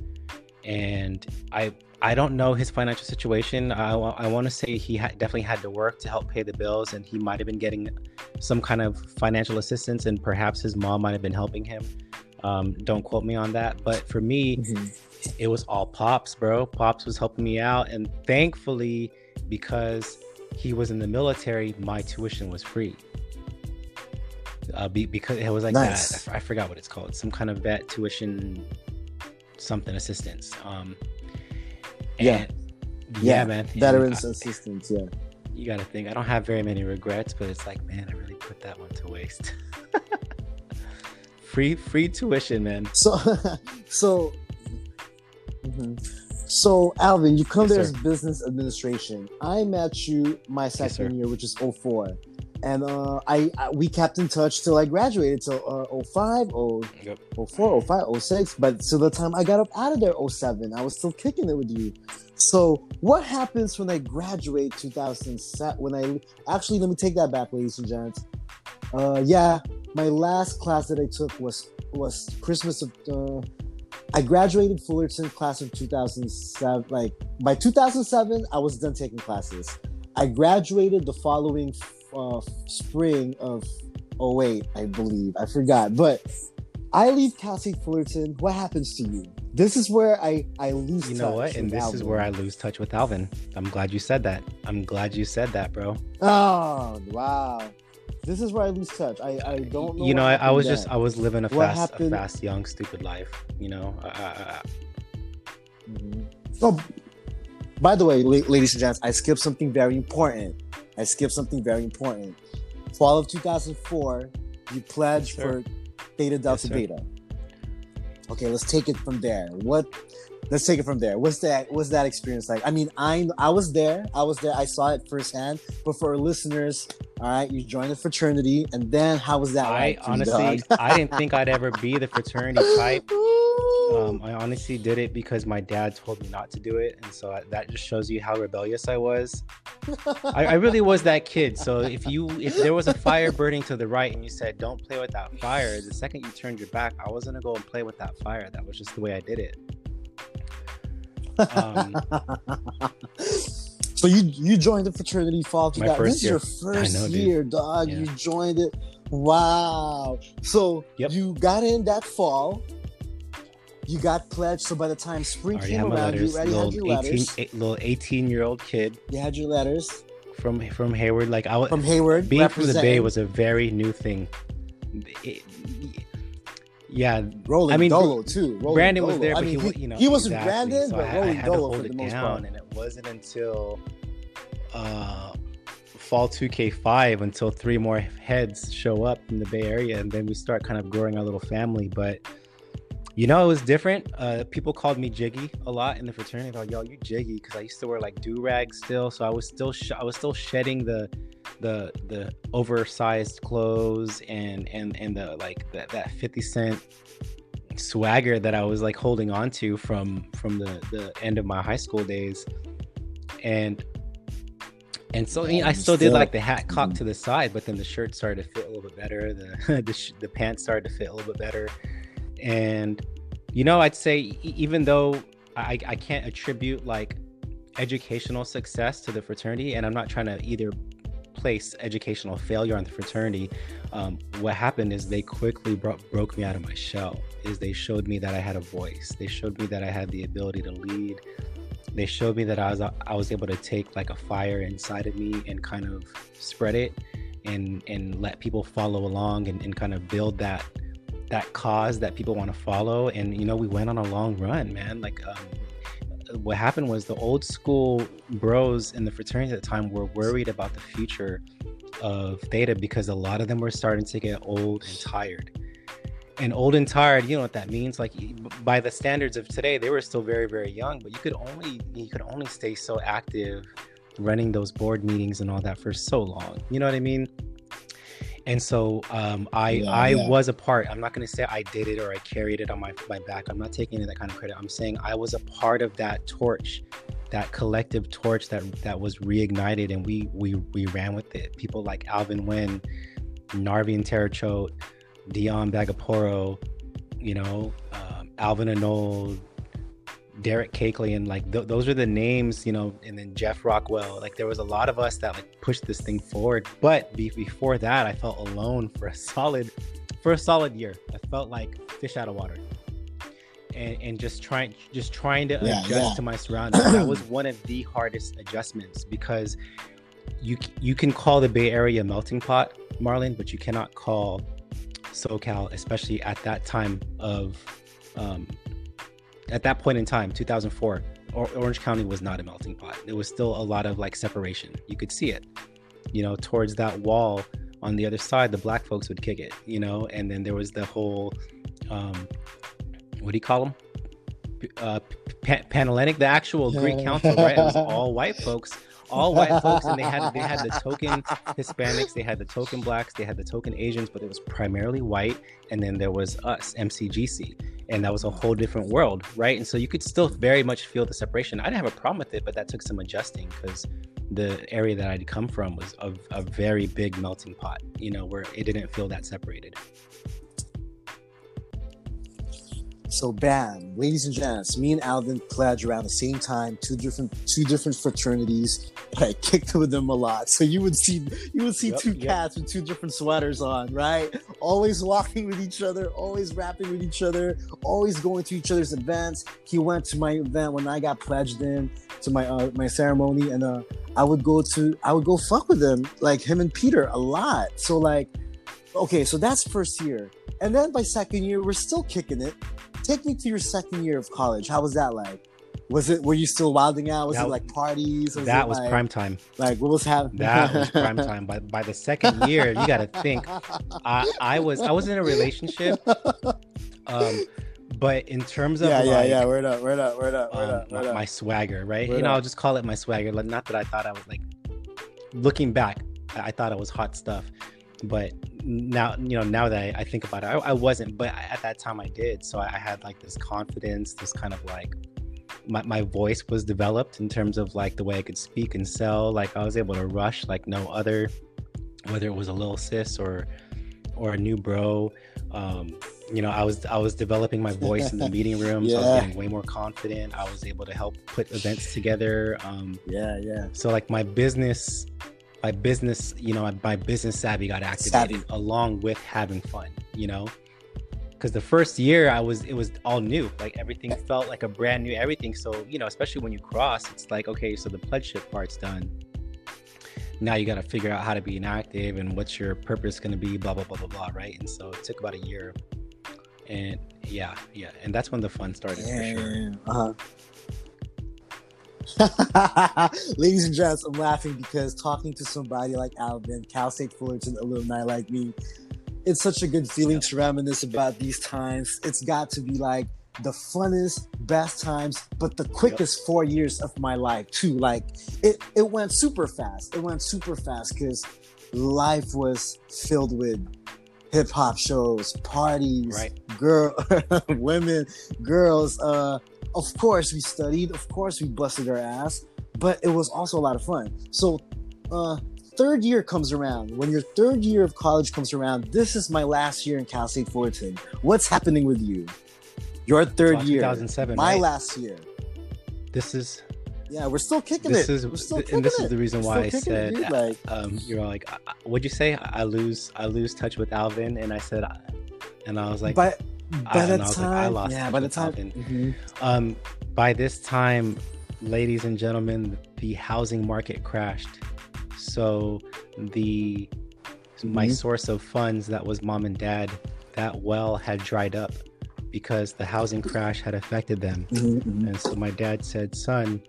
and I I don't know his financial situation. I, I want to say he ha- definitely had to work to help pay the bills, and he might have been getting some kind of financial assistance, and perhaps his mom might have been helping him. Um, don't quote me on that, but for me, Mhm. it was all pops bro pops was helping me out and thankfully because he was in the military my tuition was free uh, be, because it was like Nice. that I forgot what it's called some kind of vet tuition something assistance um Yeah. yeah, Yeah, man Veterans I- assistance, yeah. you gotta think i don't have very many regrets but it's like man i really put that one to waste free free tuition man So, so, mhm. So Alvin, you come Yes, there sir. as business administration. I met you my second sir. year, which is 04. and uh, I, I we kept in touch till I graduated till uh, 05, 0, Yep. 04, 05, 06. But so the time I got up out of there 07, I was still kicking it with you. So what happens when I graduate 2007? When I actually let me take that back, ladies and gents. Uh, yeah, my last class that I took was was Christmas of. Uh, I graduated Fullerton class of 2007. Like by 2007, I was done taking classes. I graduated the following uh, spring of 08, I believe. I forgot, but I leave Cal State Fullerton. What happens to you? This is where I I lose. You know what? And this is where I lose touch with Alvin. I'm glad you said that. I'm glad you said that, bro. Oh wow! This is where I lose touch. I I don't know. you know, I, I happened was just. I was living a What fast, a fast, young, stupid life. You know, I, I, I, Mhm. Oh, by the way, ladies and gents, I skipped something very important. I skipped something very important. Fall of 2004, you pledged Yes, for Theta Delta sir. Beta. Okay, let's take it from there. What? Let's take it from there. What's that? What's that experience like? I mean, I I was there. I was there. I saw it firsthand. But for our listeners, all right, you joined the fraternity, and then how was that? I like honestly. I didn't think I'd ever be the fraternity type. Um, I honestly did it because my dad told me not to do it, and so I, that just shows you how rebellious I was. I, I really was that kid. So if you, if there was a fire burning to the right, and you said don't play with that fire, the second you turned your back, I was gonna go and play with that fire. That was just the way I did it. Um, so you you joined the fraternity fall 2000. first This is your first know, year, dog. Yeah. You joined it. Wow. So Yep. you got in that fall. You got pledged. So by the time spring came around, letters. you already Little had your 18, letters. eight- little 18 year old kid You had your letters from from Hayward. Like I was from Hayward. being from the Bay was a very new thing. It- yeah, Rolling I mean, Dolo too. Rolling Brandon was Dolo. there, I but mean, he, wa- you know, he wasn't exactly. Brandon, so but I, I Rolling to Dolo hold for it the most down, part. and it wasn't until uh, fall 2K5 until three more heads show up from the Bay Area, and then we start kind of growing our little family. But you know, it was different. Uh, people called me Jiggy a lot in the fraternity. They're like, "Yo, you Jiggy," because I used to wear like do rags still, so I was still sh- I was still shedding the the the oversized clothes and and and the like that that 50 cent swagger that I was like holding on to from from the the end of my high school days and And so I, mean, I still did like the hat cocked to the side, but then the shirt started to fit a little bit better. The the, sh- the pants started to fit a little bit better, and you know, I'd say even though I, I can't attribute like educational success to the fraternity, and I'm not trying to either place educational failure on the fraternity. Um, what happened is they quickly bro- broke me out of my shell. Is they showed me that I had a voice. They showed me that I had the ability to lead. They showed me that I was I was able to take like a fire inside of me and kind of spread it and and let people follow along and, and kind of build that that cause that people want to follow and you know we went on a long run man like um, what happened was the old school bros in the fraternity at the time were worried about the future of theta because a lot of them were starting to get old and tired. And old and tired you know what that means? Like by the standards of today they were still very very young but you could only you could only stay so active running those board meetings and all that for so long. You know what i mean and so um, I yeah, I yeah. was a part. I'm not going to say I did it or I carried it on my my back. I'm not taking that kind of credit. I'm saying I was a part of that torch, that collective torch that that was reignited, and we we we ran with it. People like Alvin Wynn, Narvian Terrachote, Dion Bagaporo, you know, um, Alvin Anold, Derek Cakeley and like th- those are the names, you know, and then Jeff Rockwell. Like there was a lot of us that like pushed this thing forward. But be- before that, I felt alone for a solid, for a solid year. I felt like fish out of water, and and just trying, just trying to yeah, adjust yeah. to my surroundings. that was one of the hardest adjustments because you you can call the Bay Area melting pot, Marlon, but you cannot call SoCal, especially at that time of um, at that point in time, 2004, Orange County was not a melting pot. There was still a lot of like separation. You could see it, you know, towards that wall on the other side, the black folks would kick it, you know, and then there was the whole, um, what do you call them? Uh, Panhellenic, the actual Greek Council, right? It was all white folks, all white folks, and they had they had the token Hispanics, they had the token blacks, they had the token Asians, but it was primarily white, and then there was us, MCGC, and that was a whole different world, right? And so you could still very much feel the separation. I didn't have a problem with it, but that took some adjusting because the area that I'd come from was a, a very big melting pot, you know, where it didn't feel that separated. So bam, ladies and gents, me and Alvin pledged around the same time, two different two different fraternities, but I kicked with them a lot. So you would see you would see yep, two yep. cats with two different sweaters on, right? Always walking with each other, always rapping with each other, always going to each other's events. He went to my event when I got pledged in to my uh, my ceremony, and uh, I would go to I would go fuck with him, like him and Peter, a lot. So like, okay, so that's first year. And then by second year, we're still kicking it take me to your second year of college. How was that like? Was it? Were you still wilding out? Was that, it like parties? Was that was like, prime time. Like what was happening? That was prime time. By by the second year, you got to think. I I was I was in a relationship. Um, but in terms of yeah, like, yeah, yeah, word up, word up, word up, word um, up, word up. my swagger, right? Word you know, up. I'll just call it my swagger. Like, Not that I thought I was like. Looking back, I thought it was hot stuff but now you know now that I, I think about it I, I, wasn't but at that time i did. So I, I, had like this confidence this kind of like my, my voice was developed in terms of like the way i could speak and sell. Like i was able to rush like no other whether it was a little sis or or a new bro. Um you know i was i was developing my voice in the meeting room yeah. so i was getting way more confident. I was able to help put events together um yeah yeah. so like my business my business, you know, my business savvy got activated savvy. along with having fun, you know. Because the first year I was, it was all new. Like everything felt like a brand new everything. So you know, especially when you cross, it's like okay, so the pledgeship part's done. Now you got to figure out how to be inactive and what's your purpose going to be, blah blah blah blah blah, right? And so it took about a year, and yeah, yeah, and that's when the fun started yeah, for sure. Uh-huh. Ladies and gents, I'm laughing because talking to somebody like Alvin, Cal State Fullerton alumni like me, it's such a good feeling to reminisce about these times. It's got to be like the funnest, best times, but the quickest yep. four years of my life too. Like it, it went super fast. It went super fast because life was filled with hip hop shows, parties, right. girl, women, girls, uh, of course we studied of course we busted our ass but it was also a lot of fun so uh, third year comes around, when your third year of college comes around, this is my last year in Cal State Fullerton. What's happening with you? Your third year, 2007, my right? last year. This is Yeah, we're still kicking this it. is we're still kicking and this it. is the reason why I kicking it, said like, um, you know, like, what'd you say? I lose, I lose touch with Alvin, and I said, and I was like, by I- by and the I like, time, I lost yeah, by the time, um, by this time, ladies and gentlemen, the housing market crashed. So the my Mhm. source of funds that was mom and dad, that well had dried up because the housing crash had affected them. Mhm, mhm. And so my dad said, "Son,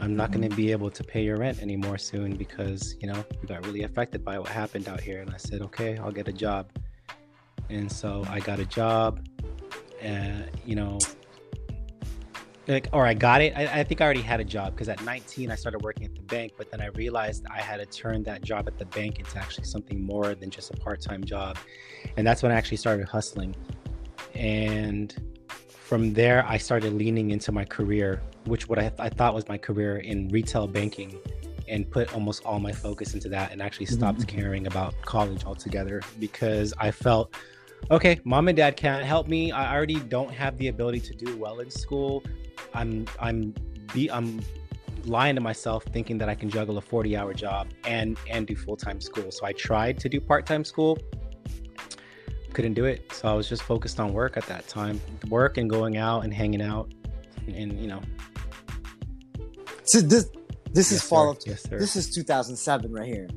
I'm not going to be able to pay your rent anymore soon because you know we got really affected by what happened out here." And I said, "Okay, I'll get a job." And so I got a job, and you know, like, or I got it. I, I think I already had a job because at 19 I started working at the bank, but then I realized I had to turn that job at the bank into actually something more than just a part-time job, and that's when I actually started hustling. And from there, I started leaning into my career, which what I, I thought was my career in retail banking, and put almost all my focus into that, and actually stopped Mhm. caring about college altogether because I felt, okay, mom and dad can't help me. I already don't have the ability to do well in school. I'm I'm be I'm lying to myself thinking that I can juggle a 40 hour job and and do full time school. So I tried to do part time school couldn't do it. So I was just focused on work at that time, work and going out and hanging out, and, and, you know. So this this yes, is fall sir. of Yes, sir. This is 2007 right here.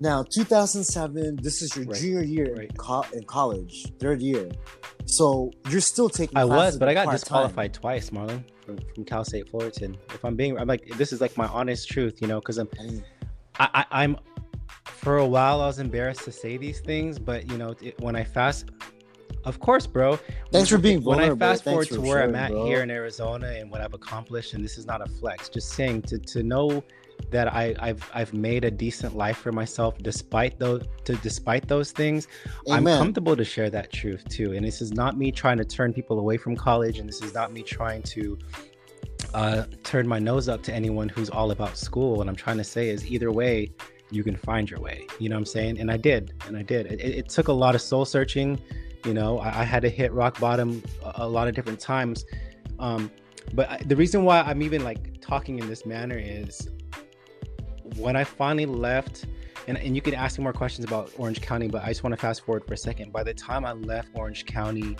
Now, 2007, this is your Right, junior year in, co- in college, third year. So you're still taking. I was, but I got disqualified twice, Marlon, from, from Cal State Fullerton. If I'm being, I'm like, this is like my honest truth, you know, because I'm, I I, I'm, for a while I was embarrassed to say these things, but you know, it, when I fast, of course, bro. Thanks for being When I vulnerable. fast Thanks forward to where I'm at bro. here in Arizona and what I've accomplished, and this is not a flex, just saying to to know that I, I've I've made a decent life for myself despite those to despite those things. I'm comfortable to share that truth too. And this is not me trying to turn people away from college, and this is not me trying to uh, turn my nose up to anyone who's all about school. What I'm trying to say is either way, you can find your way. You know what I'm saying? And I did, and I did. It, it took a lot of soul searching. You know, I, I had to hit rock bottom a, a lot of different times. Um, but I, the reason why I'm even like talking in this manner is when I finally left, and, and you can ask me more questions about Orange County, but I just want to fast forward for a second. By the time I left Orange County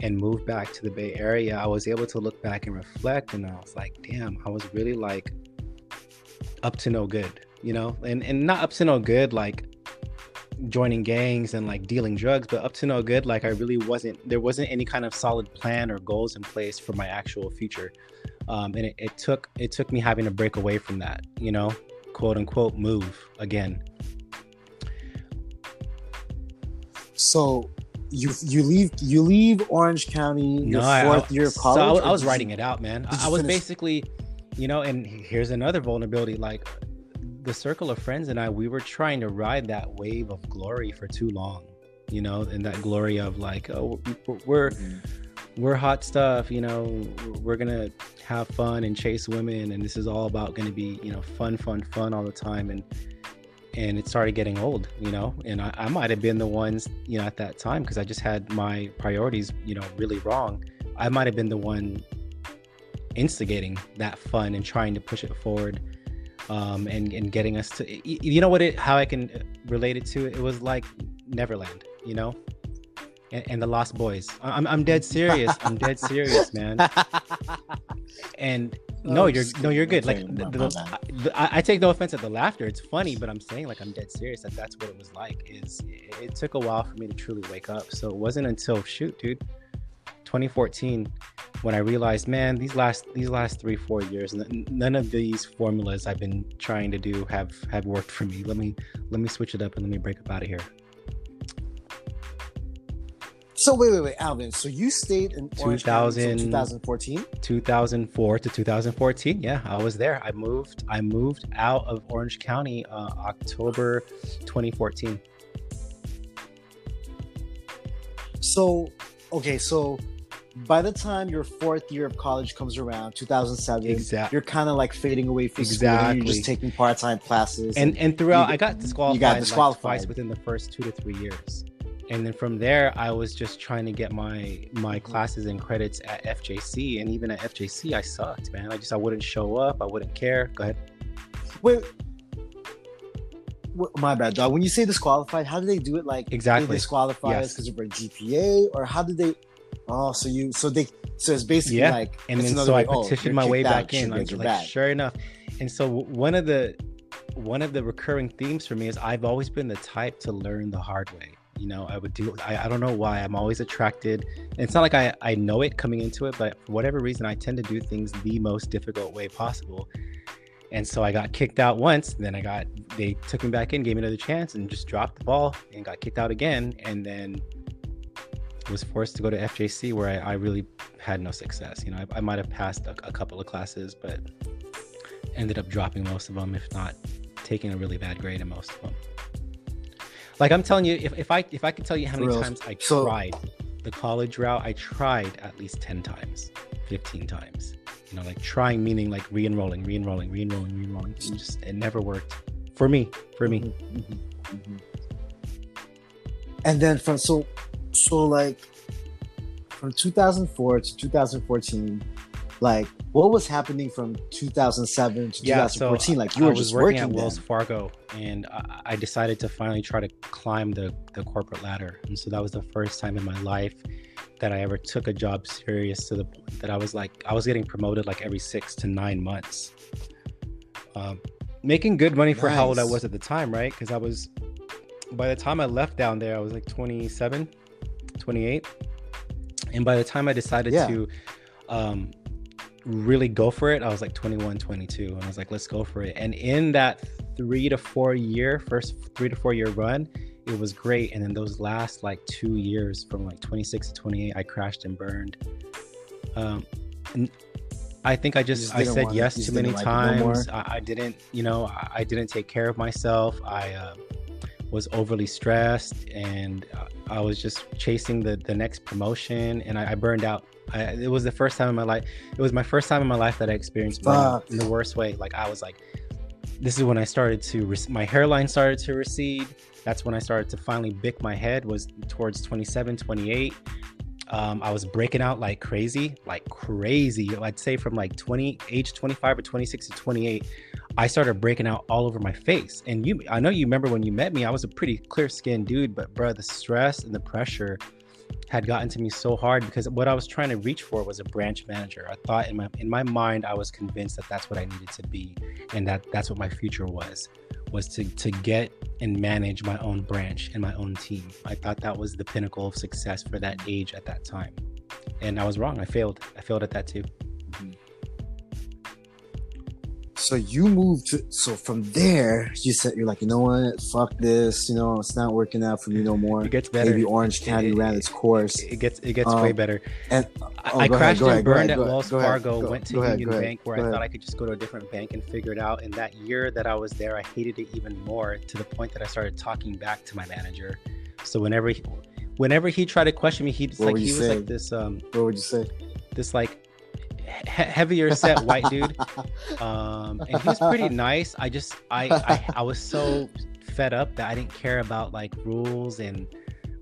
and moved back to the Bay Area, I was able to look back and reflect, and I was like, damn, I was really like up to no good, you know, and and not up to no good like joining gangs and like dealing drugs, but up to no good like I really wasn't. There wasn't any kind of solid plan or goals in place for my actual future, um, and it, it took it took me having to break away from that, you know, quote unquote move again. So you you leave you leave Orange County your I- fourth I, year of so. I, was- I was did you- writing it out, man. I, I was finish- basically, you know, and here's another vulnerability. Like the circle of friends and I, we were trying to ride that wave of glory for too long, you know, and that glory of like, oh, we're Mhm. We're hot stuff, you know, we're gonna have fun and chase women, and this is all about gonna be, you know, fun, fun, fun all the time, and and it started getting old, you know, and I, I might have been the ones, you know, at that time because I just had my priorities, you know, really wrong. I might have been the one instigating that fun and trying to push it forward, um, and and getting us to, you know, what it, how I can uh, relate it to it was like Neverland, you know, and, and the Lost Boys. I'm I'm dead serious. I'm dead serious, man. And Oh, no, you're no, you're good. Like Okay, the, the- I, I take no offense at the laughter. It's funny, but I'm saying like I'm dead serious. That that's what it was like. Is it, it took a while for me to truly wake up. So it wasn't until shoot, dude, 2014, when I realized, man, these last these last three four years, n- none of these formulas I've been trying to do have have worked for me. Let me let me switch it up and let me break up out of here. So wait, wait, wait, Alvin. So you stayed in 2000 2014. 2004 to 2014 yeah i was there i moved i moved out of orange county uh, october 2014 So, okay, so by the time your fourth year of college comes around, 2007, Exactly. you're kind of like fading away from school. and You're just taking part time classes. and and throughout you I got disqualified, like, disqualified. twice within the first two to three years, and then from there I was just trying to get my my classes and credits at FJC, and even at FJC I sucked, man. I just I wouldn't show up, I wouldn't care. Go ahead. Wait. My bad, dog. When you say disqualified, how do they do it? Like Exactly. they disqualify us because of our GPA, or how did they? Oh, so you so they so it's basically Yeah. like and then so I way, oh, petitioned you're my way back in. Like, like, sure enough, and so one of the one of the recurring themes for me is I've always been the type to learn the hard way. You know, I would do. I, I don't know why. I'm always attracted. It's not like I I know it coming into it, but for whatever reason, I tend to do things the most difficult way possible. And so I got kicked out once. Then I got they took me back in, gave me another chance, and just dropped the ball and got kicked out again. And then was forced to go to FJC where I, I really had no success. You know, I, I might have passed a, a couple of classes, but ended up dropping most of them, if not taking a really bad grade in most of them. Like I'm telling you, if, if I if I could tell you how many real. times I So- tried the college route, I tried at least ten times, fifteen times. You know, like trying meaning like re-enrolling, re-enrolling, re-enrolling, re-enrolling. It just it never worked for me. For me, Mhm, mhm, mhm. And then from so so like from 2004 to 2014, like what was happening from 2007 to yeah. So 2014? like you I were was just working, working, at Wells. Fargo, and I, I decided to finally try to climb the the corporate ladder. And so that was the first time in my life that I ever took a job serious to the point that I was like I was getting promoted like every six to nine months. Um, making good money for how old I was at the time, right? Because I was by the time I left down there, I was like 27, 28. And by the time I decided Yeah. to um, really go for it, I was like 21, 22. And I was like, let's go for it. And in that three to four year, first three to four year run, it was great. And then those last like two years from like 26 to 28, I crashed and burned. Um, and I think I just, just I said yes too many like it no times. I, I didn't, you know, I, I didn't take care of myself. I uh, was overly stressed and I was just chasing the, the next promotion and I, I burned out. I, it was the first time in my life. It was my first time in my life that I experienced burnout in the worst way. Like I was like, this is when I started to, rec- my hairline started to recede. That's when I started to finally bick my head was towards 27, 28. Um, I was breaking out like crazy, like crazy. I'd say from like 20, age 25 or 26 to 28, I started breaking out all over my face. And you, I know you remember when you met me, I was a pretty clear skinned dude, but bro, the stress and the pressure had gotten to me so hard because what I was trying to reach for was a branch manager. I thought in my in my mind, I was convinced that that's what I needed to be, and that that's what my future was, was to to get and manage my own branch and my own team. I thought that was the pinnacle of success for that age at that time, and I was wrong. I failed. I failed at that too. Mm-hmm. So you moved to so from there you said you're like you know what fuck this you know it's not working out for me no more. It gets better. Maybe Orange County It- ran its course. It gets it gets Um, way better. and- I, oh, I crashed ahead, and go burned ahead, at Wells go ahead, Fargo. go- went to Union ahead, Bank where I thought I could just go to a different bank and figure it out. And that year that I was there, I hated it even more to the point that I started talking back to my manager. So whenever he, whenever he tried to question me, What like he was like this um What would you say? this like heavier set white dude. Um, and he was pretty nice. I just I, I I was so fed up that I didn't care about like rules and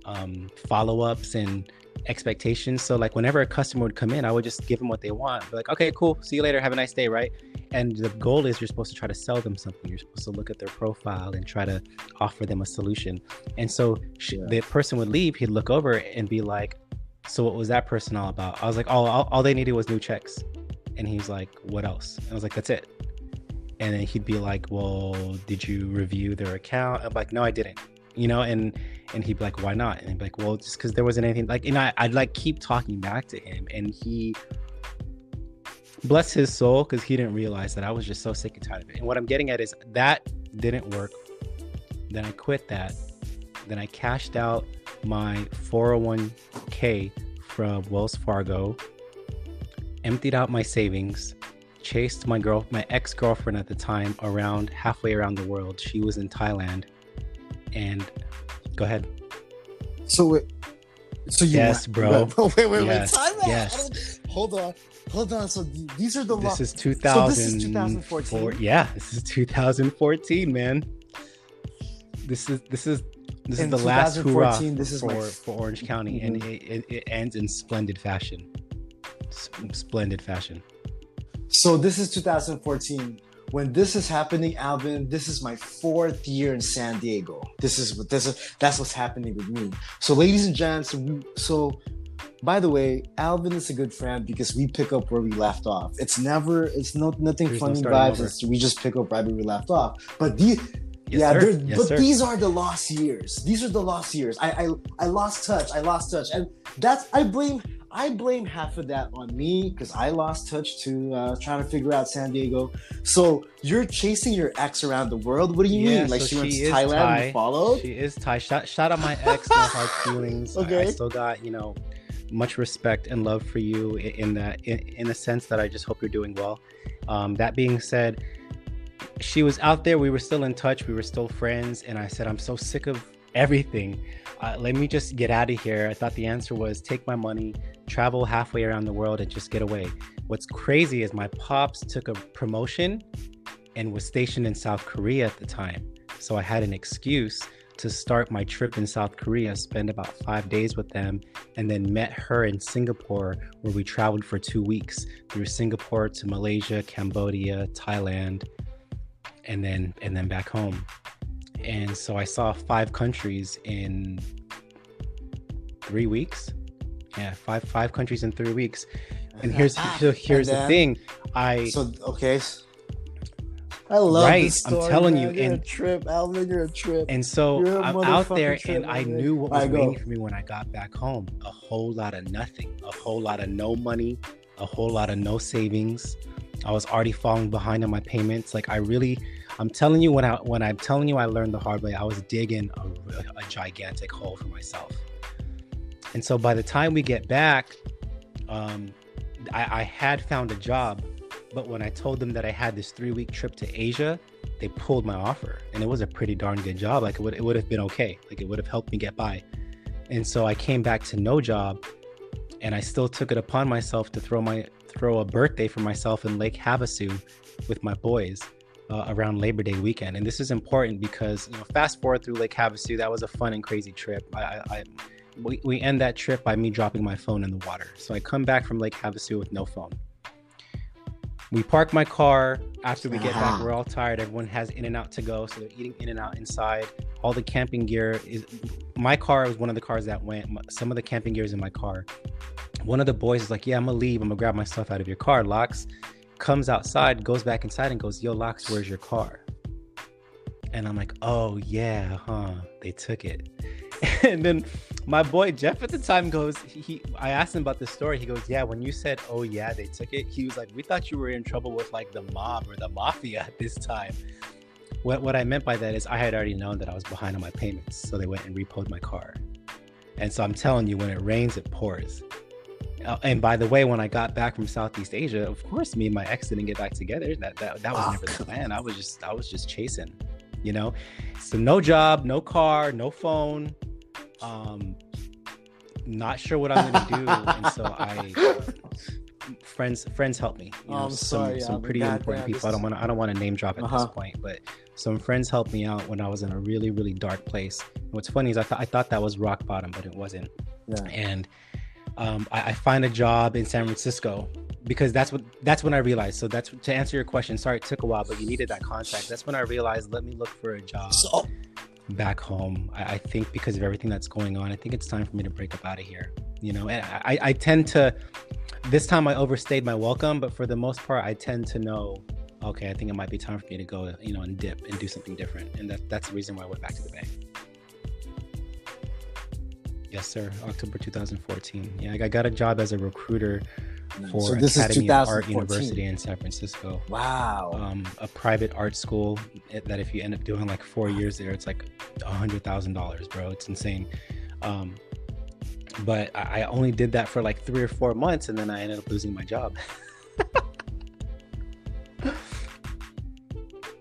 um, follow ups and expectations. So like whenever a customer would come in, I would just give them what they want. Be like, okay, cool, see you later, have a nice day, right? And the goal is you're supposed to try to sell them something. You're supposed to look at their profile and try to offer them a solution. And so sh- Yeah. the person would leave, he'd look over and be like, so what was that person all about? I was like, oh, all, all they needed was new checks. And he's like, what else? And I was like, that's it. And then he'd be like, well, did you review their account? I'm like, no, I didn't. You know, and and he'd be like, why not? And he'd be like, well, just because there wasn't anything like, and I, I'd like keep talking back to him, and he, bless his soul, because he didn't realize that I was just so sick and tired of it. And what I'm getting at is that didn't work. Then I quit that. Then I cashed out my 401k from Wells Fargo, emptied out my savings, chased my girl, my ex girlfriend at the time, around halfway around the world. She was in Thailand, and go ahead. So it, So you Yes, went- bro. Wait, wait, wait. Yes, Time out. yes. Hold on. Hold on. So these are the This lo- is So this is 2014? Yeah, this is 2014, man. This is this is this In is the last hoorah 2014, this is for, my- for Orange County, and mm-hmm. it, it, it ends in splendid fashion. S- splendid fashion. So this is 2014. When this is happening, Alvin, this is my fourth year in San Diego. This is what this is. That's what's happening with me. So, ladies and gents, we, so by the way, Alvin is a good friend because we pick up where we left off. It's never, it's not nothing There's funny starting vibes. It's, we just pick up right where we left off. But these, Yes, yeah, sir. Yes, but sir. these are the lost years. These are the lost years. I, I I lost touch. I lost touch, and that's I blame I blame half of that on me because I lost touch to uh, trying to figure out San Diego. So you're chasing your ex around the world. What do you Yeah, mean? Like so she went to Thailand Thai. and followed? She is Thai. Shout, shout out my ex. No hard feelings. I- I, still got you know much respect and love for you in that in, in the sense that I just hope you're doing well. Um, that being said, she was out there. We were still in touch. We were still friends. And I said, I'm so sick of everything. Uh, let me just get out of here. I thought the answer was take my money, travel halfway around the world, and just get away. What's crazy is my pops took a promotion and was stationed in South Korea at the time. So I had an excuse to start my trip in South Korea, spend about five days with them, and then met her in Singapore, where we traveled for two weeks through Singapore to Malaysia, Cambodia, Thailand, and then and then back home. And so I saw five countries in three weeks. Yeah, five five countries in three weeks. And here's ah, so here's And the thing. I So okay. I love Right, this I'm telling man. you, you're a and- trip, Alvin. You're a trip. And so a I'm out there trip, and I knew what was waiting for me when I got back home. A whole lot of nothing, a whole lot of no money, a whole lot of no savings. I was already falling behind on my payments. Like I really, I'm telling you when I when I'm telling you I learned the hard way, I was digging a, a gigantic hole for myself. And so by the time we get back, um, I, I had found a job, but when I told them that I had this three week trip to Asia, they pulled my offer, and it was a pretty darn good job. Like it would it would have been okay. Like it would have helped me get by. And so I came back to no job, and I still took it upon myself to throw my throw a birthday for myself in Lake Havasu with my boys uh, around Labor Day weekend. And this is important because you know, fast forward through Lake Havasu, that was a fun and crazy trip. I, I, I we, we end that trip by me dropping my phone in the water. So I come back from Lake Havasu with no phone. We park my car after we get back. Ah. We're all tired. Everyone has in and out to go, so they're eating in and out inside. All the camping gear is. My car was one of the cars that went. Some of the camping gear is in my car. One of the boys is like, "Yeah, I'm gonna leave. I'm gonna grab my stuff out of your car." Lax comes outside, goes back inside, and goes, "Yo, Lax, where's your car?" And I'm like, "Oh yeah, huh? They took it." and then my boy Jeff at the time goes, he, I asked him about this story. He goes, Yeah, when you said, Oh yeah, they took it, he was like, We thought you were in trouble with like the mob or the mafia at this time. What what I meant by that is I had already known that I was behind on my payments. So they went and repoed my car. And so I'm telling you, when it rains, it pours. Uh, and by the way, when I got back from Southeast Asia, of course, me and my ex didn't get back together. That that, that was Oh, never the plan. I was just I was just chasing, you know. So no job, no car, no phone. Um, not sure what I'm gonna do, and so I friends friends help me. You Oh, know, I'm some sorry, some pretty God important people. I don't want to I don't want to name drop at Uh-huh. this point, but some friends helped me out when I was in a really really dark place. And what's funny is I thought I thought that was rock bottom, but it wasn't Yeah. and um, I, I find a job in San Francisco because that's what that's when I realized. So that's to answer your question. Sorry, it took a while, but you needed that contact. That's when I realized. Let me look for a job So, back home. I, I think because of everything that's going on, I think it's time for me to break up out of here. You know, and I, I tend to. This time I overstayed my welcome, but for the most part, I tend to know. Okay, I think it might be time for me to go, you know, and dip and do something different, and that, that's the reason why I went back to the Bay. Yes, sir. October 2014. Yeah, I got a job as a recruiter for so this is Academy of Art 2014. University in San Francisco. Wow. Um, a private art school that if you end up doing like four years there, it's like a hundred thousand dollars, bro. It's insane. Um, but I only did that for like three or four months, and then I ended up losing my job.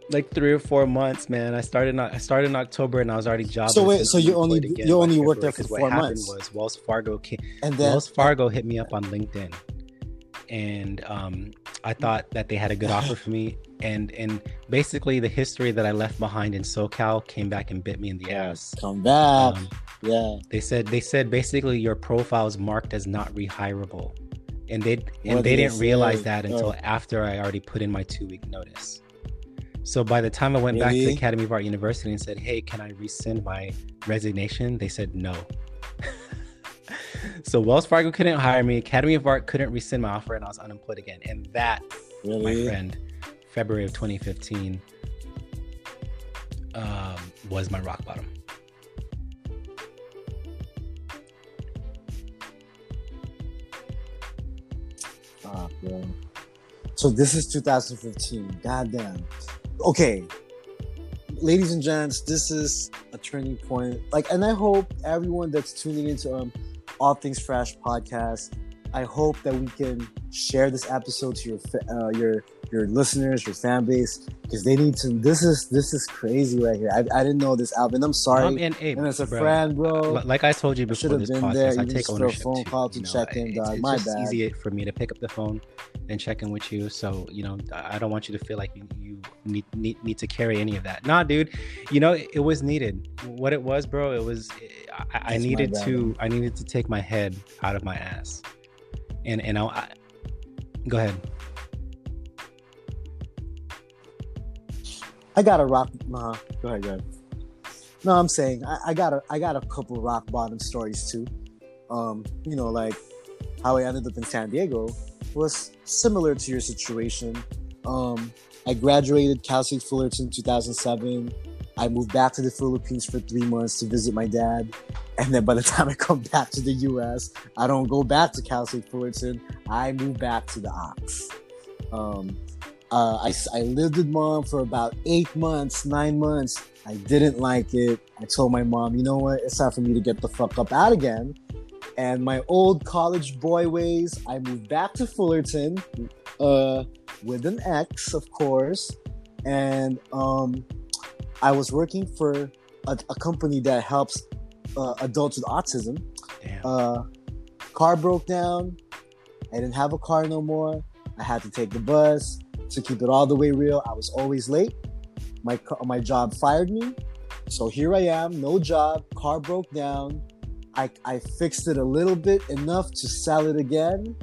like three or four months, man. I started in, I started in October and I was already jobless. So wait, so you only again you only worked there for 'cause what four happened months, Was Wells Fargo came, and then Wells Fargo hit me up on LinkedIn, and um, I thought that they had a good offer for me, and and basically the history that I left behind in SoCal came back and bit me in the ass. come back. Um, yeah, they said they said basically your profile is marked as not rehirable, and they and What they did they didn't realize that until Oh. after I already put in my two week notice. So by the time I went back to the Academy of Art University and said, "Hey, can I rescind my resignation?" They said no. so Wells Fargo couldn't hire me. Academy of Art couldn't rescind my offer, and I was unemployed again. And that, my friend, February of 2015, um, was my rock bottom. Ah, bro. So this is 2015. Goddamn. Okay, ladies and gents, this is a turning point. Like, and I hope everyone that's tuning into um All Things Fresh podcast. I hope that we can share this episode to your uh, your your listeners, your fan base, because they need to. This is this is crazy right here. I, I didn't know this Alvin. I'm sorry. I'm in hey, and as a bro, friend, bro. Li- Like I told you I should before have this been there, podcast, I even take for a phone call to you know, check in, it's. It's My just bad. easy for me to pick up the phone and check in with you. So you know, I I don't want you to feel like you, you need, need need to carry any of that. Nah, dude. You know, it, it was needed. What it was, bro. It was. I, I needed bad, to. I needed to take my head out of my ass. And and I, I go ahead. I got a rock. Nah, go ahead, go ahead. No, I'm saying I, I got a I got a couple rock bottom stories too. Um, you know, like how I ended up in San Diego was similar to your situation. Um, I graduated Cal State Fullerton 2007. I moved back to the Philippines for three months to visit my dad, and then by the time I come back to the U.S., I don't go back to Cal State Fullerton. I move back to the Ox. Um, uh, I, I lived with mom for about eight months, nine months. I didn't like it. I told my mom, you know what? It's time for me to get the fuck up out again. And my old college boy ways, I moved back to Fullerton uh, with an ex, of course. And um, I was working for a, a company that helps uh, adults with autism uh, car broke down. I didn't have a car no more. I had to take the bus. To keep it all the way real, I was always late. My my job fired me, so here I am, no job. Car broke down. I I fixed it a little bit enough to sell it again.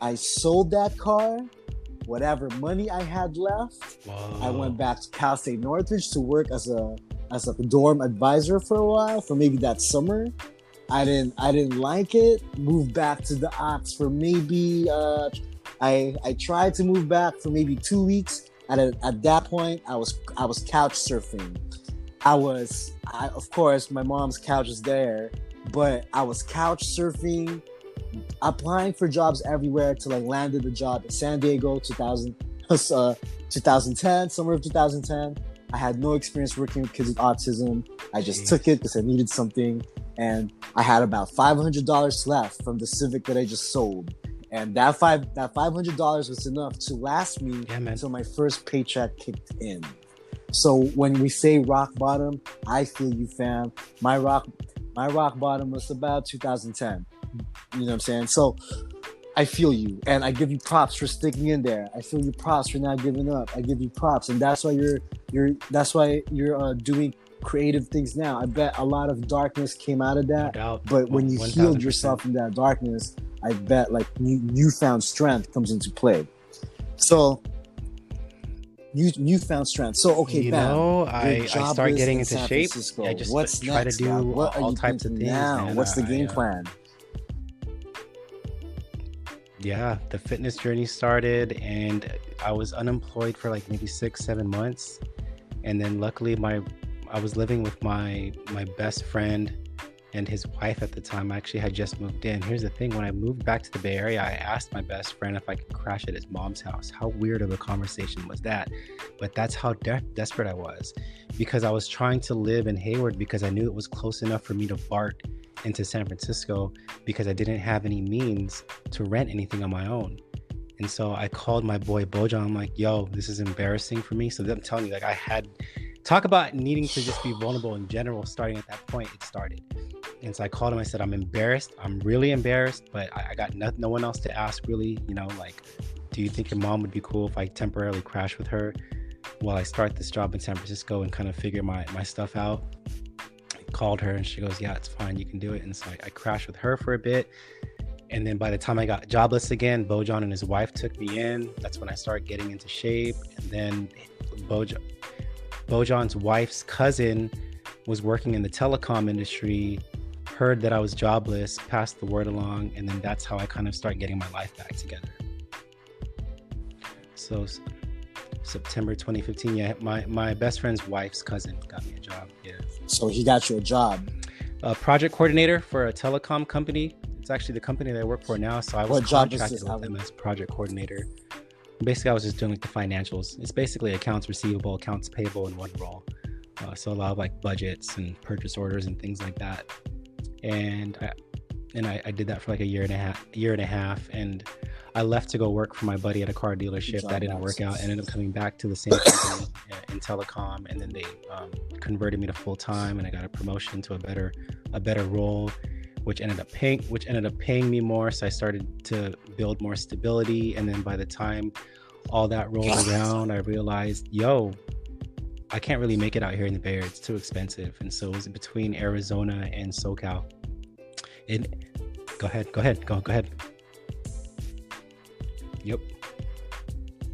I sold that car. Whatever money I had left, I went back to Cal State Northridge to work as a as a dorm advisor for a while, for maybe that summer. I didn't I didn't like it. Moved back to the Ox for maybe uh, I I tried to move back for maybe two weeks. At a, at that point, I was I was couch surfing. I was I, of course my mom's couch is there, but I was couch surfing, applying for jobs everywhere till I landed the job in San Diego, 2000, uh, 2010, summer of 2010. I had no experience working with kids with autism. I just Jeez. took it because I needed something, and I had about five hundred dollars left from the Civic that I just sold, and that five that five hundred dollars was enough to last me Yeah, until my first paycheck kicked in. So when we say rock bottom, I feel you, fam. My rock, my rock bottom was about 2010. You know what I'm saying? So I feel you, and I give you props for sticking in there. I feel you props for not giving up. I give you props, and that's why you're you're that's why you're uh, doing creative things now. I bet a lot of darkness came out of that, doubt. but when you One- healed 1000%. yourself from that darkness, I bet like new, newfound strength comes into play. So. New, newfound strength. So okay, you bam. know, I, I start getting into San shape. Francisco. I just What's try next, to do? What all types of things. now? What's the game I, uh, plan? Yeah. The fitness journey started and i was unemployed for like maybe six seven months. And then luckily my i was living with my my best friend and his wife at the time. I actually had just moved in. Here's the thing when i moved back to the bay area i asked my best friend if i could crash at his mom's house. How weird of a conversation was that? But that's how de- desperate i was because i was trying to live in hayward because i knew it was close enough for me to bart into san francisco because i didn't have any means to rent anything on my own. And so I called my boy Bojan. I'm like, yo, this is embarrassing for me. So I'm telling you, like, I had talk about needing to just be vulnerable in general. Starting at that point, it started. And so I called him. I said, I'm embarrassed. I'm really embarrassed, but I, I got no, no one else to ask, really. You know, like, do you think your mom would be cool if I temporarily crash with her while I start this job in San Francisco and kind of figure my, my stuff out? Called her and she goes, Yeah, it's fine. You can do it. And so I, I crashed with her for a bit. And then by the time I got jobless again, Bojan and his wife took me in. That's when I started getting into shape. And then Bojan, Bojan's wife's cousin was working in the telecom industry, heard that I was jobless, passed the word along, and then that's how I kind of start getting my life back together. So September 2015, yeah, my, my best friend's wife's cousin got me a job. Yeah. So he got you a job. A project coordinator for a telecom company it's actually the company that I work for now. So I was what contracted with them as project coordinator. Basically, I was just doing like the financials. It's basically accounts receivable, accounts payable in one role. Uh, so a lot of like budgets and purchase orders and things like that. And I, and I, I, did that for like a year and a half, year and a half, and I left to go work for my buddy at a car dealership. That didn't work out. I ended up coming back to the same company in telecom, and then they um, converted me to full time, and I got a promotion to a better, a better role which ended up paying which ended up paying me more so i started to build more stability and then by the time all that rolled around i realized yo i can't really make it out here in the bay area it's too expensive and so it was between arizona and socal and go ahead go ahead go, go ahead. Yep.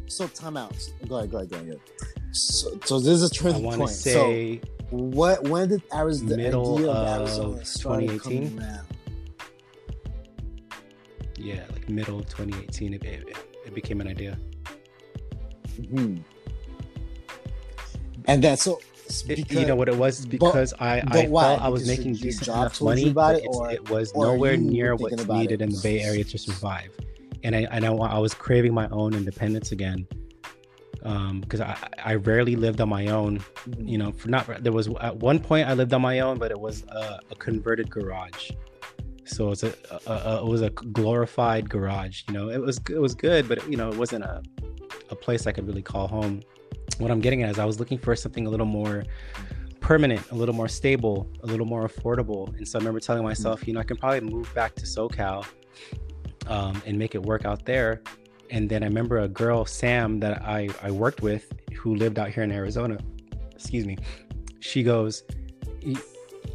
So timeouts go ahead go ahead go ahead so, so this is a turning point. Say so what when did Arizona middle idea of, Arizona 2018? Yeah, like middle of 2018, it, it, it became an idea. hmm. And then so because, you know what it was because but, I, I felt I was because making decent enough money, but it, or, it was nowhere near what's needed in the Bay Area to survive. And I, and I, I was craving my own independence again because um, I, I rarely lived on my own. You know, for not there was at one point I lived on my own, but it was a, a converted garage. So it's a, a, a, it was a glorified garage. You know, it was it was good, but it, you know it wasn't a a place I could really call home. What I'm getting at is I was looking for something a little more permanent, a little more stable, a little more affordable. And so I remember telling myself, you know, I can probably move back to SoCal um, and make it work out there and then I remember a girl, Sam, that I, I worked with who lived out here in Arizona. Excuse me. She goes,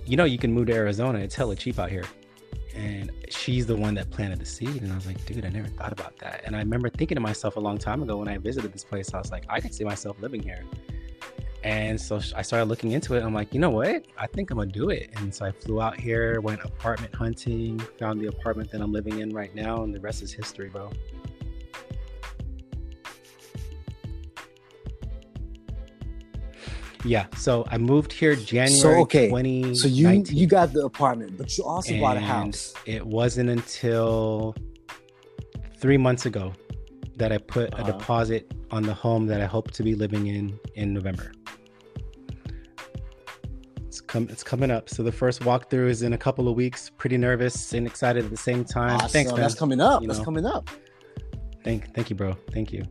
You know, you can move to Arizona. It's hella cheap out here. And she's the one that planted the seed. And I was like, Dude, I never thought about that. And I remember thinking to myself a long time ago when I visited this place, I was like, I could see myself living here. And so I started looking into it. I'm like, you know what? I think I'm gonna do it. And so I flew out here, went apartment hunting, found the apartment that I'm living in right now, and the rest is history, bro. Yeah. So I moved here January so, okay. 20. So you you got the apartment, but you also and bought a house. It wasn't until three months ago that I put uh-huh. a deposit on the home that I hope to be living in in November. It's come it's coming up. So the first walkthrough is in a couple of weeks. Pretty nervous and excited at the same time. Awesome. Thanks, man. That's coming up. You That's know. coming up. Thank thank you, bro. Thank you.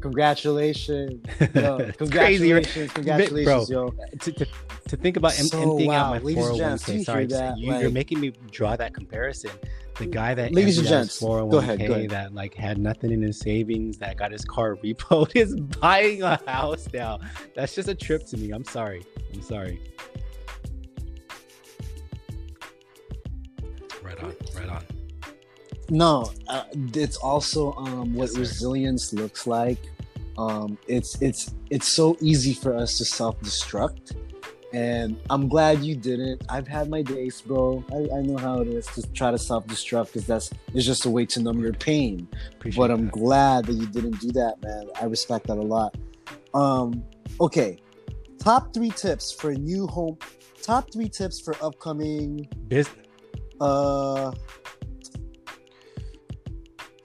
Congratulations. Yo, congratulations. Congratulations, bro. yo. To, to, to think about so, emptying wow. out my Ladies 401k. Sorry, that, you, are making me draw that comparison. The guy that Ladies and gents, 401k go ahead, go oh ahead. that like had nothing in his savings, that got his car repoed, is buying a house now. That's just a trip to me. I'm sorry. I'm sorry. Right on. Right on. No, uh, it's also um, what yes, resilience looks like. Um, it's it's it's so easy for us to self-destruct, and I'm glad you didn't. I've had my days, bro. I, I know how it is to try to self-destruct because that's it's just a way to numb your pain. Appreciate but I'm that. glad that you didn't do that, man. I respect that a lot. Um, okay, top three tips for a new home. Top three tips for upcoming business. Uh,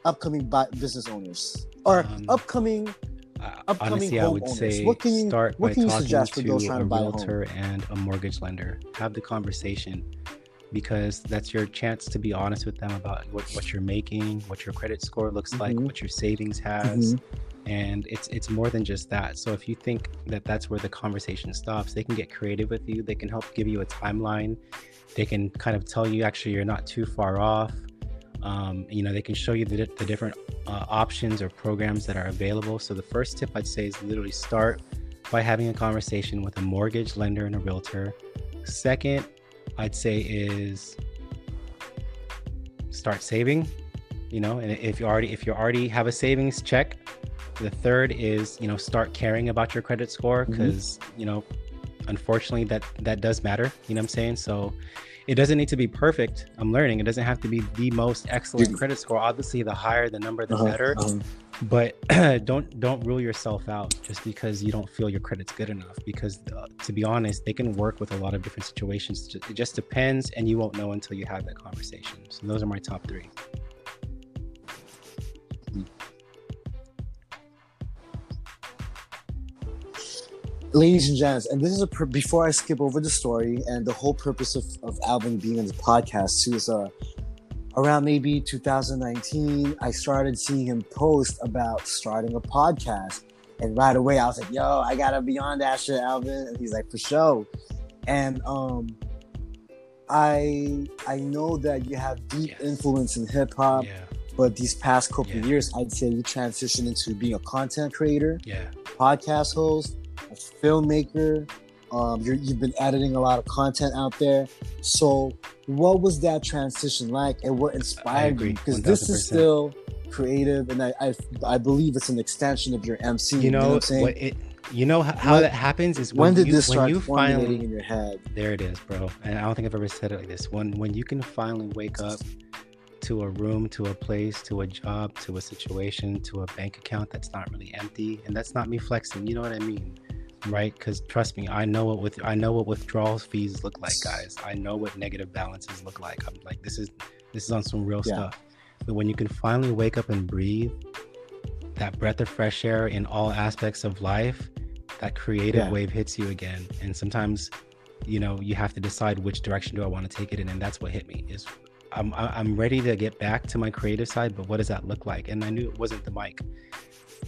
upcoming business owners or um, upcoming upcoming honestly, I would say what can you, start what by can you talking to a realtor and a mortgage lender. Have the conversation. because that's your chance to be honest with them about what, what you're making, what your credit score looks like, Mhm. what your savings has. Mhm. And it's it's more than just that. So if you think that that's where the conversation stops, they can get creative with you. They can help give you a timeline. They can kind of tell you actually you're not too far off. Um, you know, they can show you the, the different uh, options or programs that are available. So the first tip I'd say is literally start by having a conversation with a mortgage lender and a realtor. Second, I'd say is start saving. You know, and if you already if you already have a savings check, the third is you know start caring about your credit score because you know unfortunately that that does matter. You know what I'm saying? So it doesn't need to be perfect. I'm learning. It doesn't have to be the most excellent Dude. credit score. Obviously, the higher the number, the Uh-huh, better uh-huh. but don't don't rule yourself out just because you don't feel your credit's good enough because uh, to be honest they can work with a lot of different situations it just depends and you won't know until you have that conversation so those are my top three ladies and gents, and this is a pur- before I skip over the story and the whole purpose of, of Alvin being in the podcast too is uh around maybe 2019 I started seeing him post about starting a podcast. And right away I was like yo I gotta be on that shit Alvin. And he's like for sure. And um I I know that you have deep Yes. influence in hip hop yeah. but these past couple Yeah. of years I'd say you transitioned into being a content creator yeah. podcast host, a filmmaker. Um, you're, you've been editing a lot of content out there. So, what was that transition like, and what inspired you? Because this is still creative, and I, I I believe it's an extension of your MC. you know, what I'm saying? what it you know how, When- that happens is when when, did you, this when start you finally in your head? there it is bro and i don't think i've ever said it like this when when you can finally wake up to a room to a place to a job to a situation to a bank account that's not really empty and that's not me flexing you know what i mean right? Because trust me i know what with i know what withdrawals fees look like guys. I know what negative balances look like. I'm like this is this is on some real Yeah. stuff. But when you can finally wake up and breathe that breath of fresh air in all aspects of life that creative Yeah. wave hits you again. And sometimes you know you have to decide which direction do i want to take it in and that's what hit me is i'm i'm ready to get back to my creative side but what does that look like? And i knew it wasn't the mic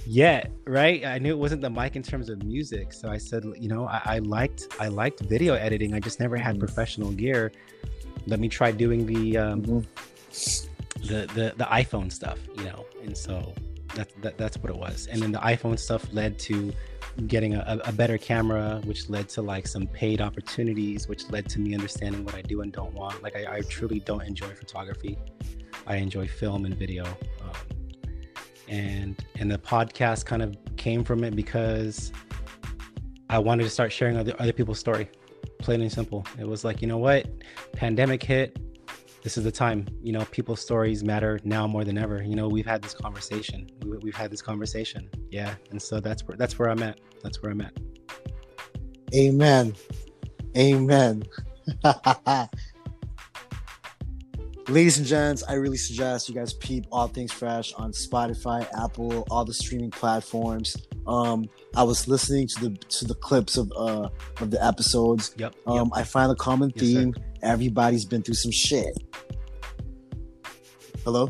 yet right? I knew it wasn't the mic in terms of music so i said you know i, I liked i liked video editing i just never had Mhm. professional gear. Let me try doing the um Mhm. the the, the iphone stuff you know and so that, that that's what it was. And then the iphone stuff led to getting a, a better camera which led to like some paid opportunities which led to me understanding what i do and don't want. Like i, I truly don't enjoy photography. I enjoy film and video and and the podcast kind of came from it because i wanted to start sharing other, other people's story plain and simple. It was like you know what? Pandemic hit. This is the time. You know people's stories matter now more than ever. You know we've had this conversation. We, we've had this conversation. Yeah. And so that's where that's where i'm at. That's where i'm at. Amen. Amen. Ladies and gents, I really suggest you guys peep All Things Fresh on Spotify, Apple, all the streaming platforms. Um, I was listening to the to the clips of uh of the episodes. yep, Um, I find a common Yes, theme. Everybody's been through some shit. Hello,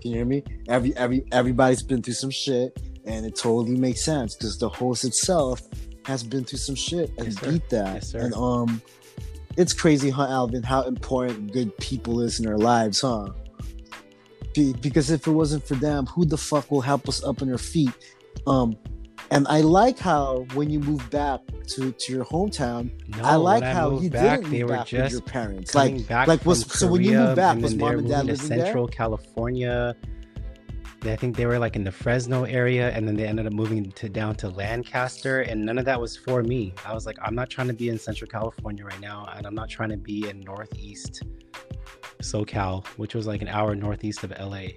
can you hear me? Every every everybody's been through some shit, and it totally makes sense because the host itself has been through some shit and Yes, beat that. Yes, sir. And um, it's crazy, huh, Alvin? How important good people is in our lives, huh? Be- because if it wasn't for them, who the fuck will help us up on our feet? Um, and I like how when you move back to, to your hometown, no, I like when how you back, didn't move back with your parents. Like, like, was- so when you moved back, was mom and dad to living there? Central California. I think they were like in the Fresno area, and then they ended up moving to down to Lancaster, and none of that was for me. I was like, I'm not trying to be in Central California right now, and I'm not trying to be in Northeast SoCal, which was like an hour northeast of LA.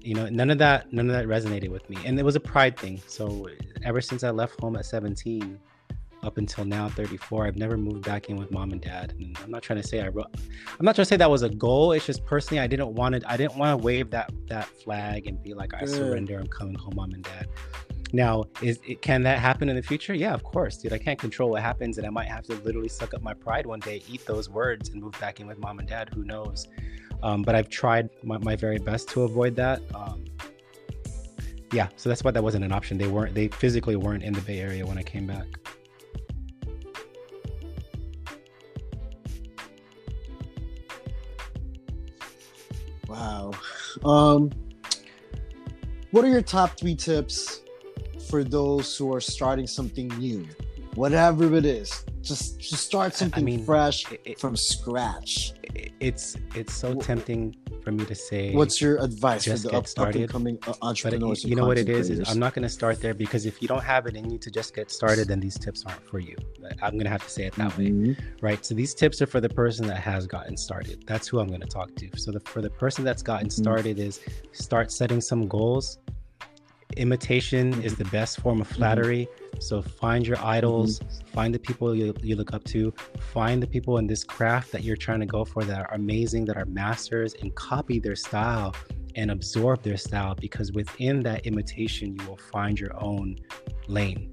You know, none of that, none of that resonated with me, and it was a pride thing. So ever since I left home at 17, up until now 34 i've never moved back in with mom and dad and i'm not trying to say i wrote i'm not trying to say that was a goal it's just personally i didn't want to i didn't want to wave that that flag and be like i surrender i'm coming home mom and dad Now, is it, can that happen in the future? Yeah, of course, dude. I can't control what happens, and I might have to literally suck up my pride one day, eat those words, and move back in with mom and dad. Who knows? Um, but I've tried my, my, very best to avoid that. Um, yeah, so that's why that wasn't an option. They weren't. They physically weren't in the Bay Area when I came back. Wow. Um, what are your top three tips for those who are starting something new, whatever it is? Just just start something I mean, fresh it, from scratch. It's it's so tempting for me to say. What's your advice for the up, up and coming uh, entrepreneurs? But you know what it is, is I'm not going to start there because if you don't have it in you to just get started, then these tips aren't for you. I'm going to have to say it that mm-hmm. way, right? So these tips are for the person that has gotten started. That's who I'm going to talk to. So the, for the person that's gotten mm-hmm. started mm-hmm. is start setting some goals. Imitation is the best form of mm-hmm. flattery. So find your idols, mm-hmm. find the people you, you look up to, find the people in this craft that you're trying to go for that are amazing, that are masters, and copy their style and absorb their style because within that imitation, you will find your own lane.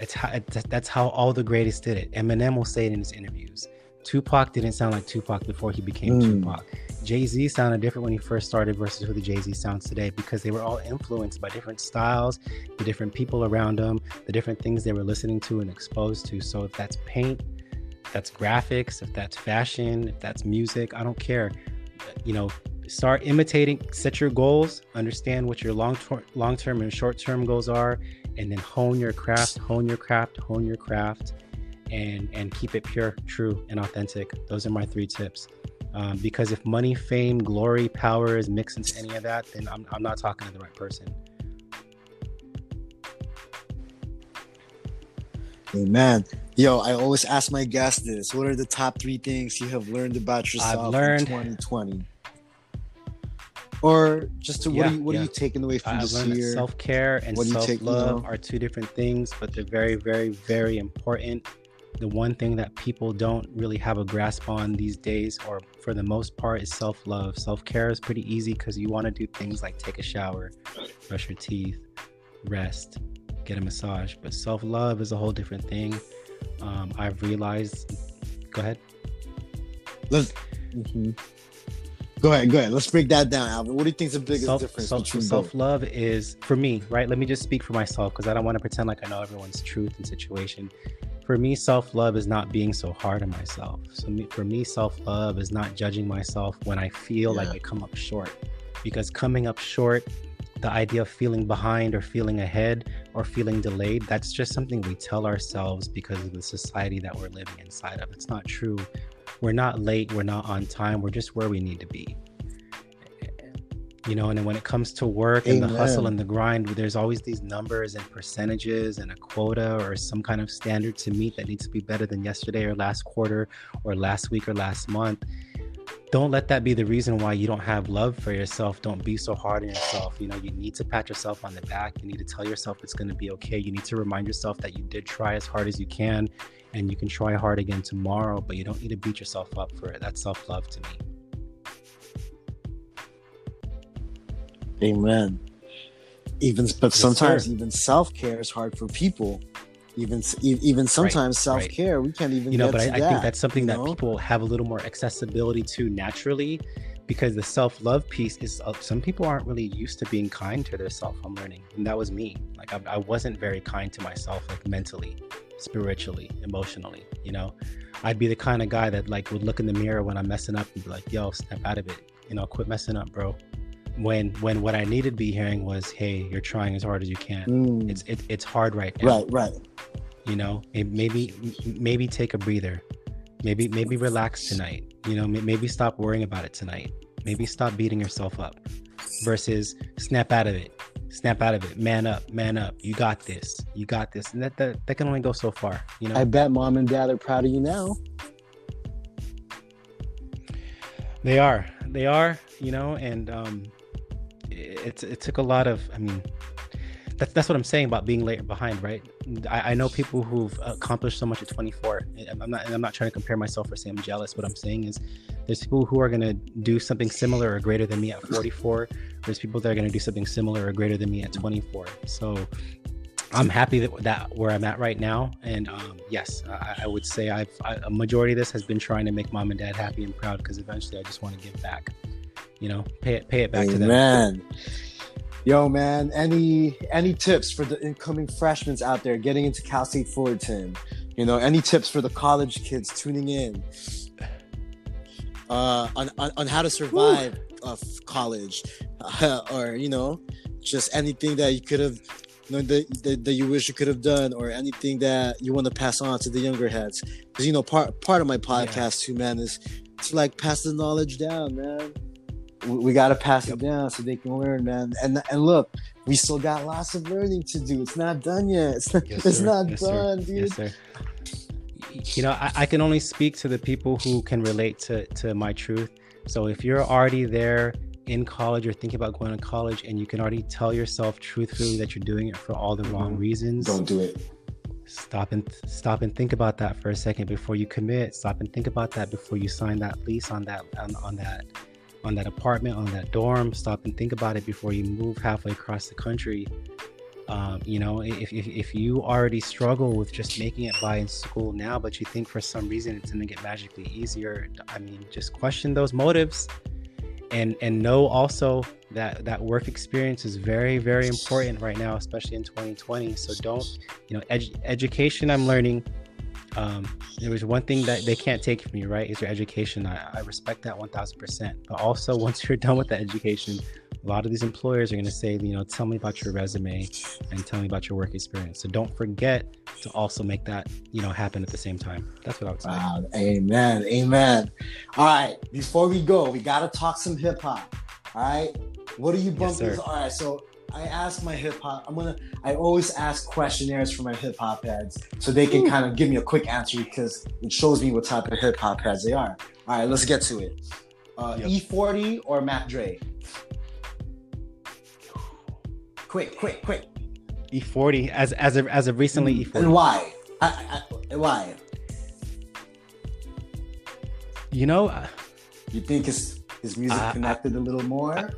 It's how, it's, that's how all the greatest did it. Eminem will say it in his interviews. Tupac didn't sound like Tupac before he became mm. Tupac. Jay Z sounded different when he first started versus who the Jay Z sounds today because they were all influenced by different styles, the different people around them, the different things they were listening to and exposed to. So if that's paint, if that's graphics, if that's fashion, if that's music, I don't care. You know, start imitating, set your goals, understand what your long long term and short term goals are, and then hone your craft, hone your craft, hone your craft, and and keep it pure, true, and authentic. Those are my three tips. Um, because if money, fame, glory, power is mixed into any of that, then I'm, I'm not talking to the right person. Amen. Yo, I always ask my guests this. What are the top three things you have learned about yourself learned, in 2020? Or just to, what, yeah, are you, what yeah. are you taking away from I've this year? Self care and self love are two different things, but they're very, very, very important the one thing that people don't really have a grasp on these days, or for the most part, is self love. Self care is pretty easy because you want to do things like take a shower, brush your teeth, rest, get a massage. But self love is a whole different thing. Um, I've realized. Go ahead. Let's. Mm-hmm. Go ahead, go ahead. Let's break that down, Alvin. What do you think is the biggest self, difference self, between self love is for me, right? Let me just speak for myself because I don't want to pretend like I know everyone's truth and situation for me, self love is not being so hard on myself. So me, for me, self love is not judging myself when I feel yeah. like I come up short, because coming up short, the idea of feeling behind or feeling ahead or feeling delayed, that's just something we tell ourselves because of the society that we're living inside of. It's not true. We're not late. We're not on time. We're just where we need to be you know and then when it comes to work Amen. and the hustle and the grind there's always these numbers and percentages and a quota or some kind of standard to meet that needs to be better than yesterday or last quarter or last week or last month don't let that be the reason why you don't have love for yourself don't be so hard on yourself you know you need to pat yourself on the back you need to tell yourself it's going to be okay you need to remind yourself that you did try as hard as you can and you can try hard again tomorrow but you don't need to beat yourself up for it that's self-love to me Amen. Even but yes, sometimes sir. even self care is hard for people. Even even sometimes right, self care right. we can't even. You know, but I, I, think that's something that know? people have a little more accessibility to naturally, because the self love piece is uh, some people aren't really used to being kind to their self. I'm learning, and that was me. Like I, I wasn't very kind to myself, like mentally, spiritually, emotionally. You know, I'd be the kind of guy that like would look in the mirror when I'm messing up and be like, "Yo, snap out of it." You know, quit messing up, bro when when what I needed to be hearing was, "Hey, you're trying as hard as you can. Mm. It's it, it's hard right now. Right, right. You know, maybe maybe take a breather. Maybe maybe relax tonight. You know, maybe stop worrying about it tonight. Maybe stop beating yourself up. Versus snap out of it. Snap out of it. Man up. Man up. You got this. You got this. And that that, that can only go so far. You know. I bet mom and dad are proud of you now. They are. They are. You know, and um, it, it took a lot of, I mean, that's that's what I'm saying about being late behind, right? I, I know people who've accomplished so much at 24. I'm not I'm not trying to compare myself or say I'm jealous. What I'm saying is, there's people who are gonna do something similar or greater than me at 44. There's people that are gonna do something similar or greater than me at 24. So I'm happy that that where I'm at right now, and um, yes, I, I, would say I've I, a majority of this has been trying to make mom and dad happy and proud because eventually I just want to give back, you know, pay it pay it back Amen. to them. Yo, man, any any tips for the incoming freshmen out there getting into Cal State Fullerton? You know, any tips for the college kids tuning in uh, on, on on how to survive of college, uh, or you know, just anything that you could have you know, that, that, that, you wish you could have done or anything that you want to pass on to the younger heads because you know part part of my podcast yeah. too man is to like pass the knowledge down man we, we got to pass yep. it down so they can learn man and and look we still got lots of learning to do it's not done yet it's not, yes, it's not yes, done sir. dude yes, sir. you know I, I can only speak to the people who can relate to to my truth so if you're already there in college or thinking about going to college and you can already tell yourself truthfully that you're doing it for all the wrong mm-hmm. reasons don't do it stop and stop and think about that for a second before you commit stop and think about that before you sign that lease on that on, on that on that apartment on that dorm stop and think about it before you move halfway across the country. Um, you know if, if, if you already struggle with just making it by in school now but you think for some reason it's going to get magically easier i mean just question those motives and and know also that that work experience is very very important right now especially in 2020 so don't you know ed- education i'm learning um, there was one thing that they can't take from you right is your education. I, I respect that 1000% but also once you're done with that education a lot of these employers are going to say you know tell me about your resume and tell me about your work experience. So don't forget to also make that you know happen at the same time. That's what i would say. Wow, amen. Amen. All right. Before we go we got to talk some hip-hop. All right? What are you bumping yes, all right. So I ask my hip hop. I'm gonna. I always ask questionnaires for my hip hop heads, so they can kind of give me a quick answer because it shows me what type of hip hop heads they are. All right, let's get to it. Uh, yep. E40 or Mac Dre? Quick, quick, quick. E40 as as of, as of recently mm. E40. And why? I, I, why? You know, uh, you think his his music uh, connected a little more?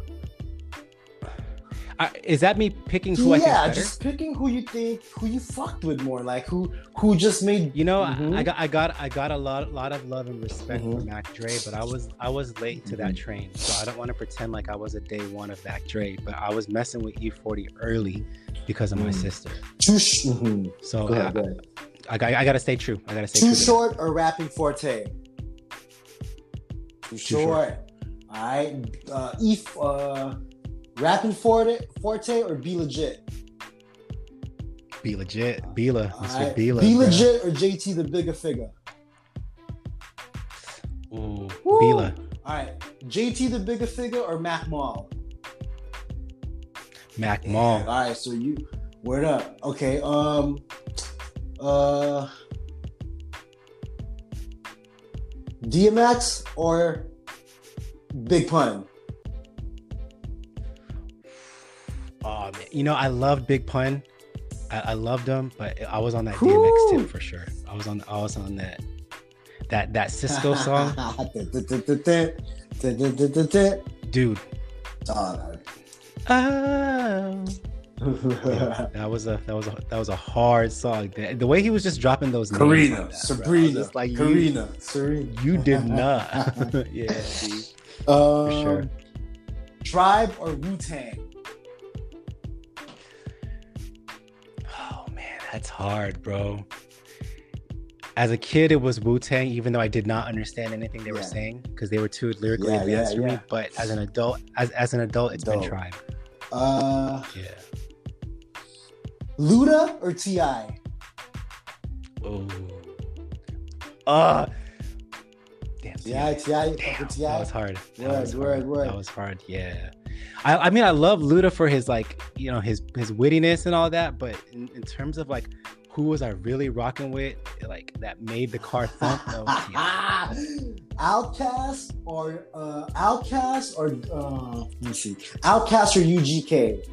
I, is that me picking who yeah, I think Yeah, just picking who you think who you fucked with more, like who who just made. You know, mm-hmm. I, got I got I got a lot lot of love and respect mm-hmm. for Mac Dre, but I was I was late to mm-hmm. that train, so I don't want to pretend like I was a day one of Mac Dre, but I was messing with E40 early because of my mm. sister. Mm-hmm. So go ahead, I, go ahead. I, I, I, gotta stay true. I gotta stay too true. Too short or rapping forte? Too, too short. short. All right. Uh, e uh, Rappin' 4-Tay, 4-Tay or B-Legit? Be legit, Bila, Mr. Right. Bila. Be bro. legit or JT the Bigga Figga? Ooh, Bila. All right, JT the Bigga Figga or Mac Mall? Mac Mall. All right, so you word up. Okay, um, uh, DMX or Big Pun? Oh man, you know I loved Big Pun. I, I loved him, but I was on that Woo! DMX tip for sure. I was on. I was on that that that Sisqó song. Dude. Oh. yeah, that was a that was a that was a hard song. The, the way he was just dropping those Karina, names like that, Sabrina, like Karina, you, Serena. You did not. yeah, dude. Um, For sure. Tribe or Wu Tang? That's hard, bro. As a kid, it was Wu Tang, even though I did not understand anything they yeah. were saying because they were too lyrically yeah, advanced for me. But as an adult, as, as an adult, it's Dope. been Tribe. Uh, yeah. Luda or T.I.? Oh. Uh Damn, yeah, Ti. Damn, that was hard. That word, was word, hard. word. That was hard. Yeah. I, I mean, I love Luda for his like, you know, his his wittiness and all that. But in, in terms of like, who was I really rocking with, like that made the car thump? No, OutKast or uh, OutKast or uh, let me see, OutKast or UGK.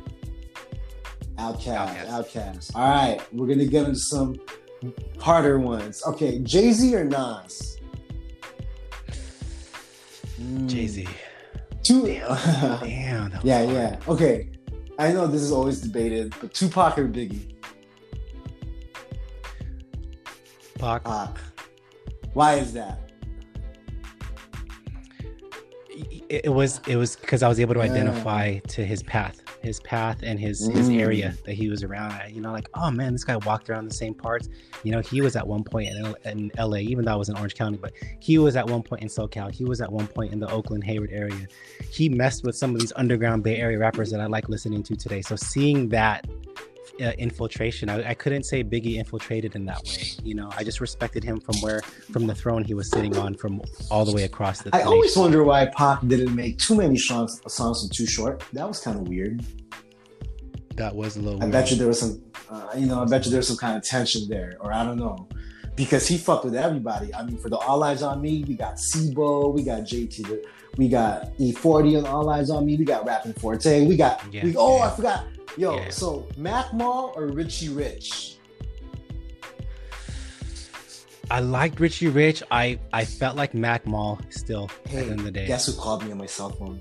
OutKast, OutKast. All right, we're gonna get into some harder ones. Okay, Jay Z or Nas? Mm, Jay Z. Two. Damn. that was yeah, hard. yeah. Okay, I know this is always debated, but Tupac or Biggie? Pac. Pac. Why is that? it, it was it was because I was able to Yeah. identify to his path, his path and his his Mm. area that he was around. You know, like oh man, this guy walked around the same parts. You know, he was at one point in, L- in L.A., even though I was in Orange County, but he was at one point in SoCal. He was at one point in the Oakland Hayward area. He messed with some of these underground Bay Area rappers that I like listening to today. So seeing that. Uh, infiltration. I, I couldn't say Biggie infiltrated in that way. You know, I just respected him from where, from the throne he was sitting on, from all the way across the. I nation. always wonder why Pac didn't make too many songs, songs in Too Short. That was kind of weird. that was a little. I weird. bet you there was some, uh, you know, I bet you there's some kind of tension there, or I don't know, because he fucked with everybody. I mean, for the All Eyez on Me, we got C-Bo, we got JT, we got E40 on All Eyez on Me, we got Rappin' 4-Tay, we got, Yeah, we, oh, yeah. I forgot, yo, Yeah. so Mac Mall or Richie Rich? I liked Richie Rich. I I felt like Mac Mall still at the Hey, end of the day. guess who called me on my cell phone?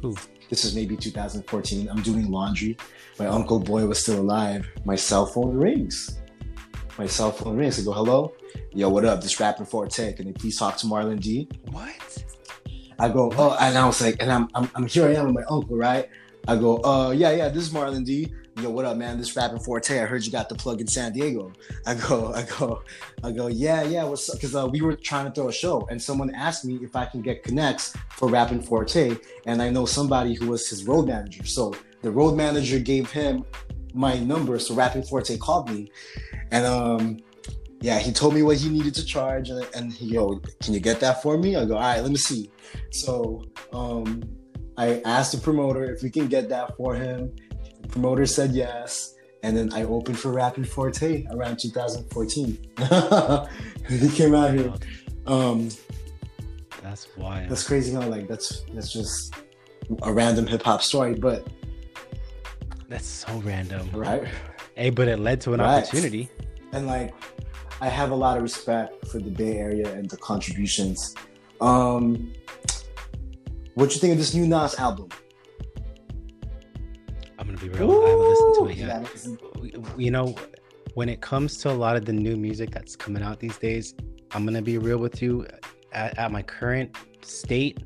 Who? This is maybe 2014. I'm doing laundry. My uncle boy was still alive. My cell phone rings. My cell phone rings. I go, hello? Yo, what up? This Rappin' 4-Tay. Can you please talk to Marlon D? What? I go, oh, and I was like, and I'm, I'm, I'm here I am with my uncle, right? I go, uh, yeah, yeah, this is Marlon D. Yo, what up, man? This Rappin' 4-Tay. I heard you got the plug in San Diego. I go, I go, I go, yeah, yeah. What's up? Because uh, we were trying to throw a show, and someone asked me if I can get connects for Rappin' 4-Tay, and I know somebody who was his road manager. So the road manager gave him my number, so Rappin' 4-Tay called me, and um, yeah, he told me what he needed to charge, and, and he, yo, can you get that for me? I go, all right, let me see. So um, I asked the promoter if we can get that for him. The promoter said yes. And then I opened for Rappin' 4-Tay around 2014. he came out here. Um, That's wild. that's crazy how like that's that's just a random hip hop story, but That's so random. right. Hey, but it led to an Right. opportunity. and like I have a lot of respect for the Bay Area and the contributions. Um, what you think of this new Nas album? I'm gonna be real. I haven't listened to it yet. listen- you know, when it comes to a lot of the new music that's coming out these days, I'm gonna be real with you. At, at my current state,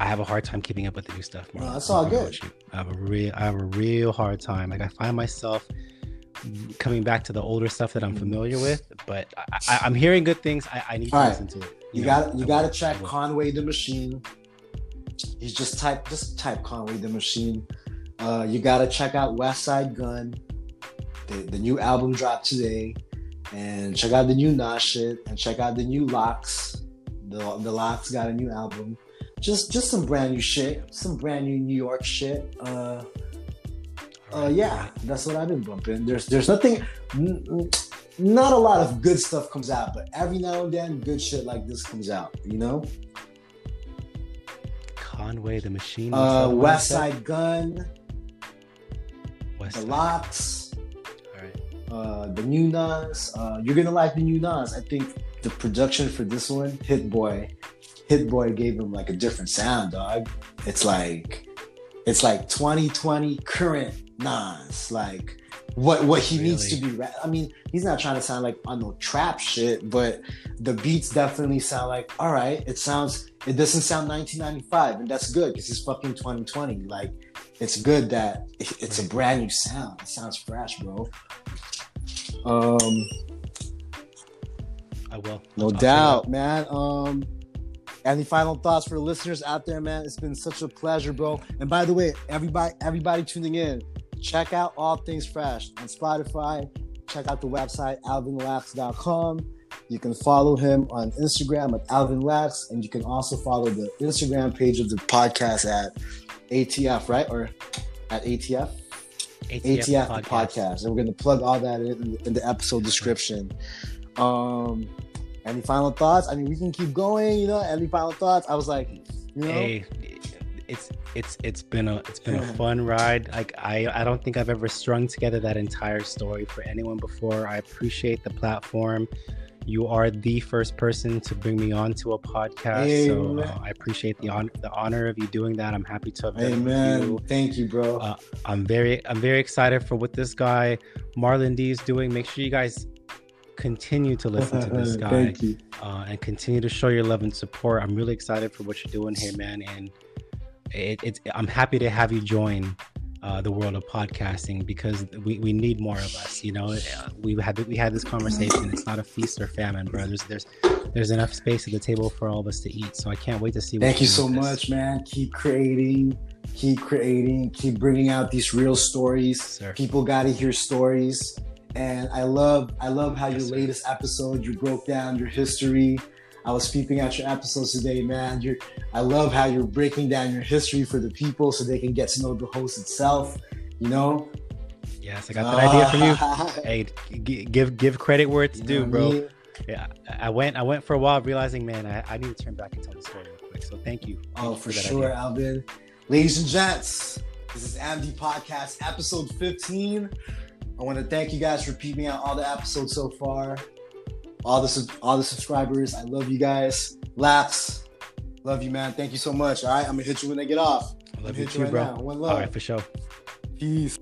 I have a hard time keeping up with the new stuff. No, that's all good. I have a real, I have a real hard time. Like I find myself coming back to the older stuff that I'm familiar with, but I, I, I'm hearing good things. I, I need to All right. listen to it. You got you got to check Conway the Machine. You just type just type Conway the Machine. Uh, you got to check out Westside Gunn. The, the new album dropped today, and check out the new Nas shit, and check out the new LOX. The the LOX got a new album. Just just some brand new shit, some brand new New York shit. Uh, uh, yeah, that's what I've been bumping. There's there's nothing, n- not a lot of good stuff comes out, but every now and then, good shit like this comes out. You know, Conway the Machine. uh, the other one you West? Side Gun, West The. LOX, All right. uh, the new Nas. Uh, you're gonna like the new Nas. I think the production for this one, Hit Boy, Hit Boy gave him like a different sound, dog. It's like, it's like 2020 current Nas, like what what he needs to be. I mean, he's not trying to sound like on no trap shit, but the beats definitely sound like all right. It sounds. It doesn't sound 1995, and that's good because it's fucking 2020. Like, it's good that it's a brand new sound. It sounds fresh, bro. Um, I will. no I'll doubt, man. Um, any final thoughts for the listeners out there, man? It's been such a pleasure, bro. And by the way, everybody, everybody tuning in, check out All Things Fresh on Spotify. Check out the website alvinlax.com. You can follow him on Instagram at Alvin Lax, and you can also follow the Instagram page of the podcast at ATF, right? Or at ATF? ATF, the podcast. And we're going to plug all that in, in the episode description. Um, any final thoughts? I mean, we can keep going, you know. Any final thoughts? I was like, you know, Hey, it's it's it's been a it's been a fun ride. Like I I don't think I've ever strung together that entire story for anyone before. I appreciate the platform. You are the first person to bring me on to a podcast, hey, so uh, I appreciate the honor the honor of you doing that. I'm happy to have done hey, man. You. Thank you, bro. Uh, I'm very I'm very excited for what this guy Marlon D is doing. Make sure you guys continue to listen to this guy uh, and continue to show your love and support. I'm really excited for what you're doing here, man. And it, it's I'm happy to have you join uh, the world of podcasting because we, we need more of us. You know, we had we had this conversation. It's not a feast or famine, bro. There's there's there's enough space at the table for all of us to eat. So I can't wait to see. Thank you so much, man. Keep creating, keep creating, keep bringing out these real stories. Yes, People got to hear stories and I love I love how yes, your latest episode you broke down your history. I was peeping at your episodes today, man. You're, I love how you're breaking down your history for the people so they can get to know the host itself. You know. Yes, I got that uh, idea from you. hey, give give credit where it's due, bro. I mean? Yeah, I went I went for a while realizing, man, I, I need to turn back and tell the story real quick. So thank you. Thank oh, you for, for sure, idea. Alvin. Ladies and gents, this is AMD Podcast, episode 15. I want to thank you guys for peeping out all the episodes so far. All the all the subscribers, I love you guys. Lax, love you, man. Thank you so much. All right, I'm gonna hit you when they get off. I love you too, right bro. Now. One love. All right, for sure. Peace.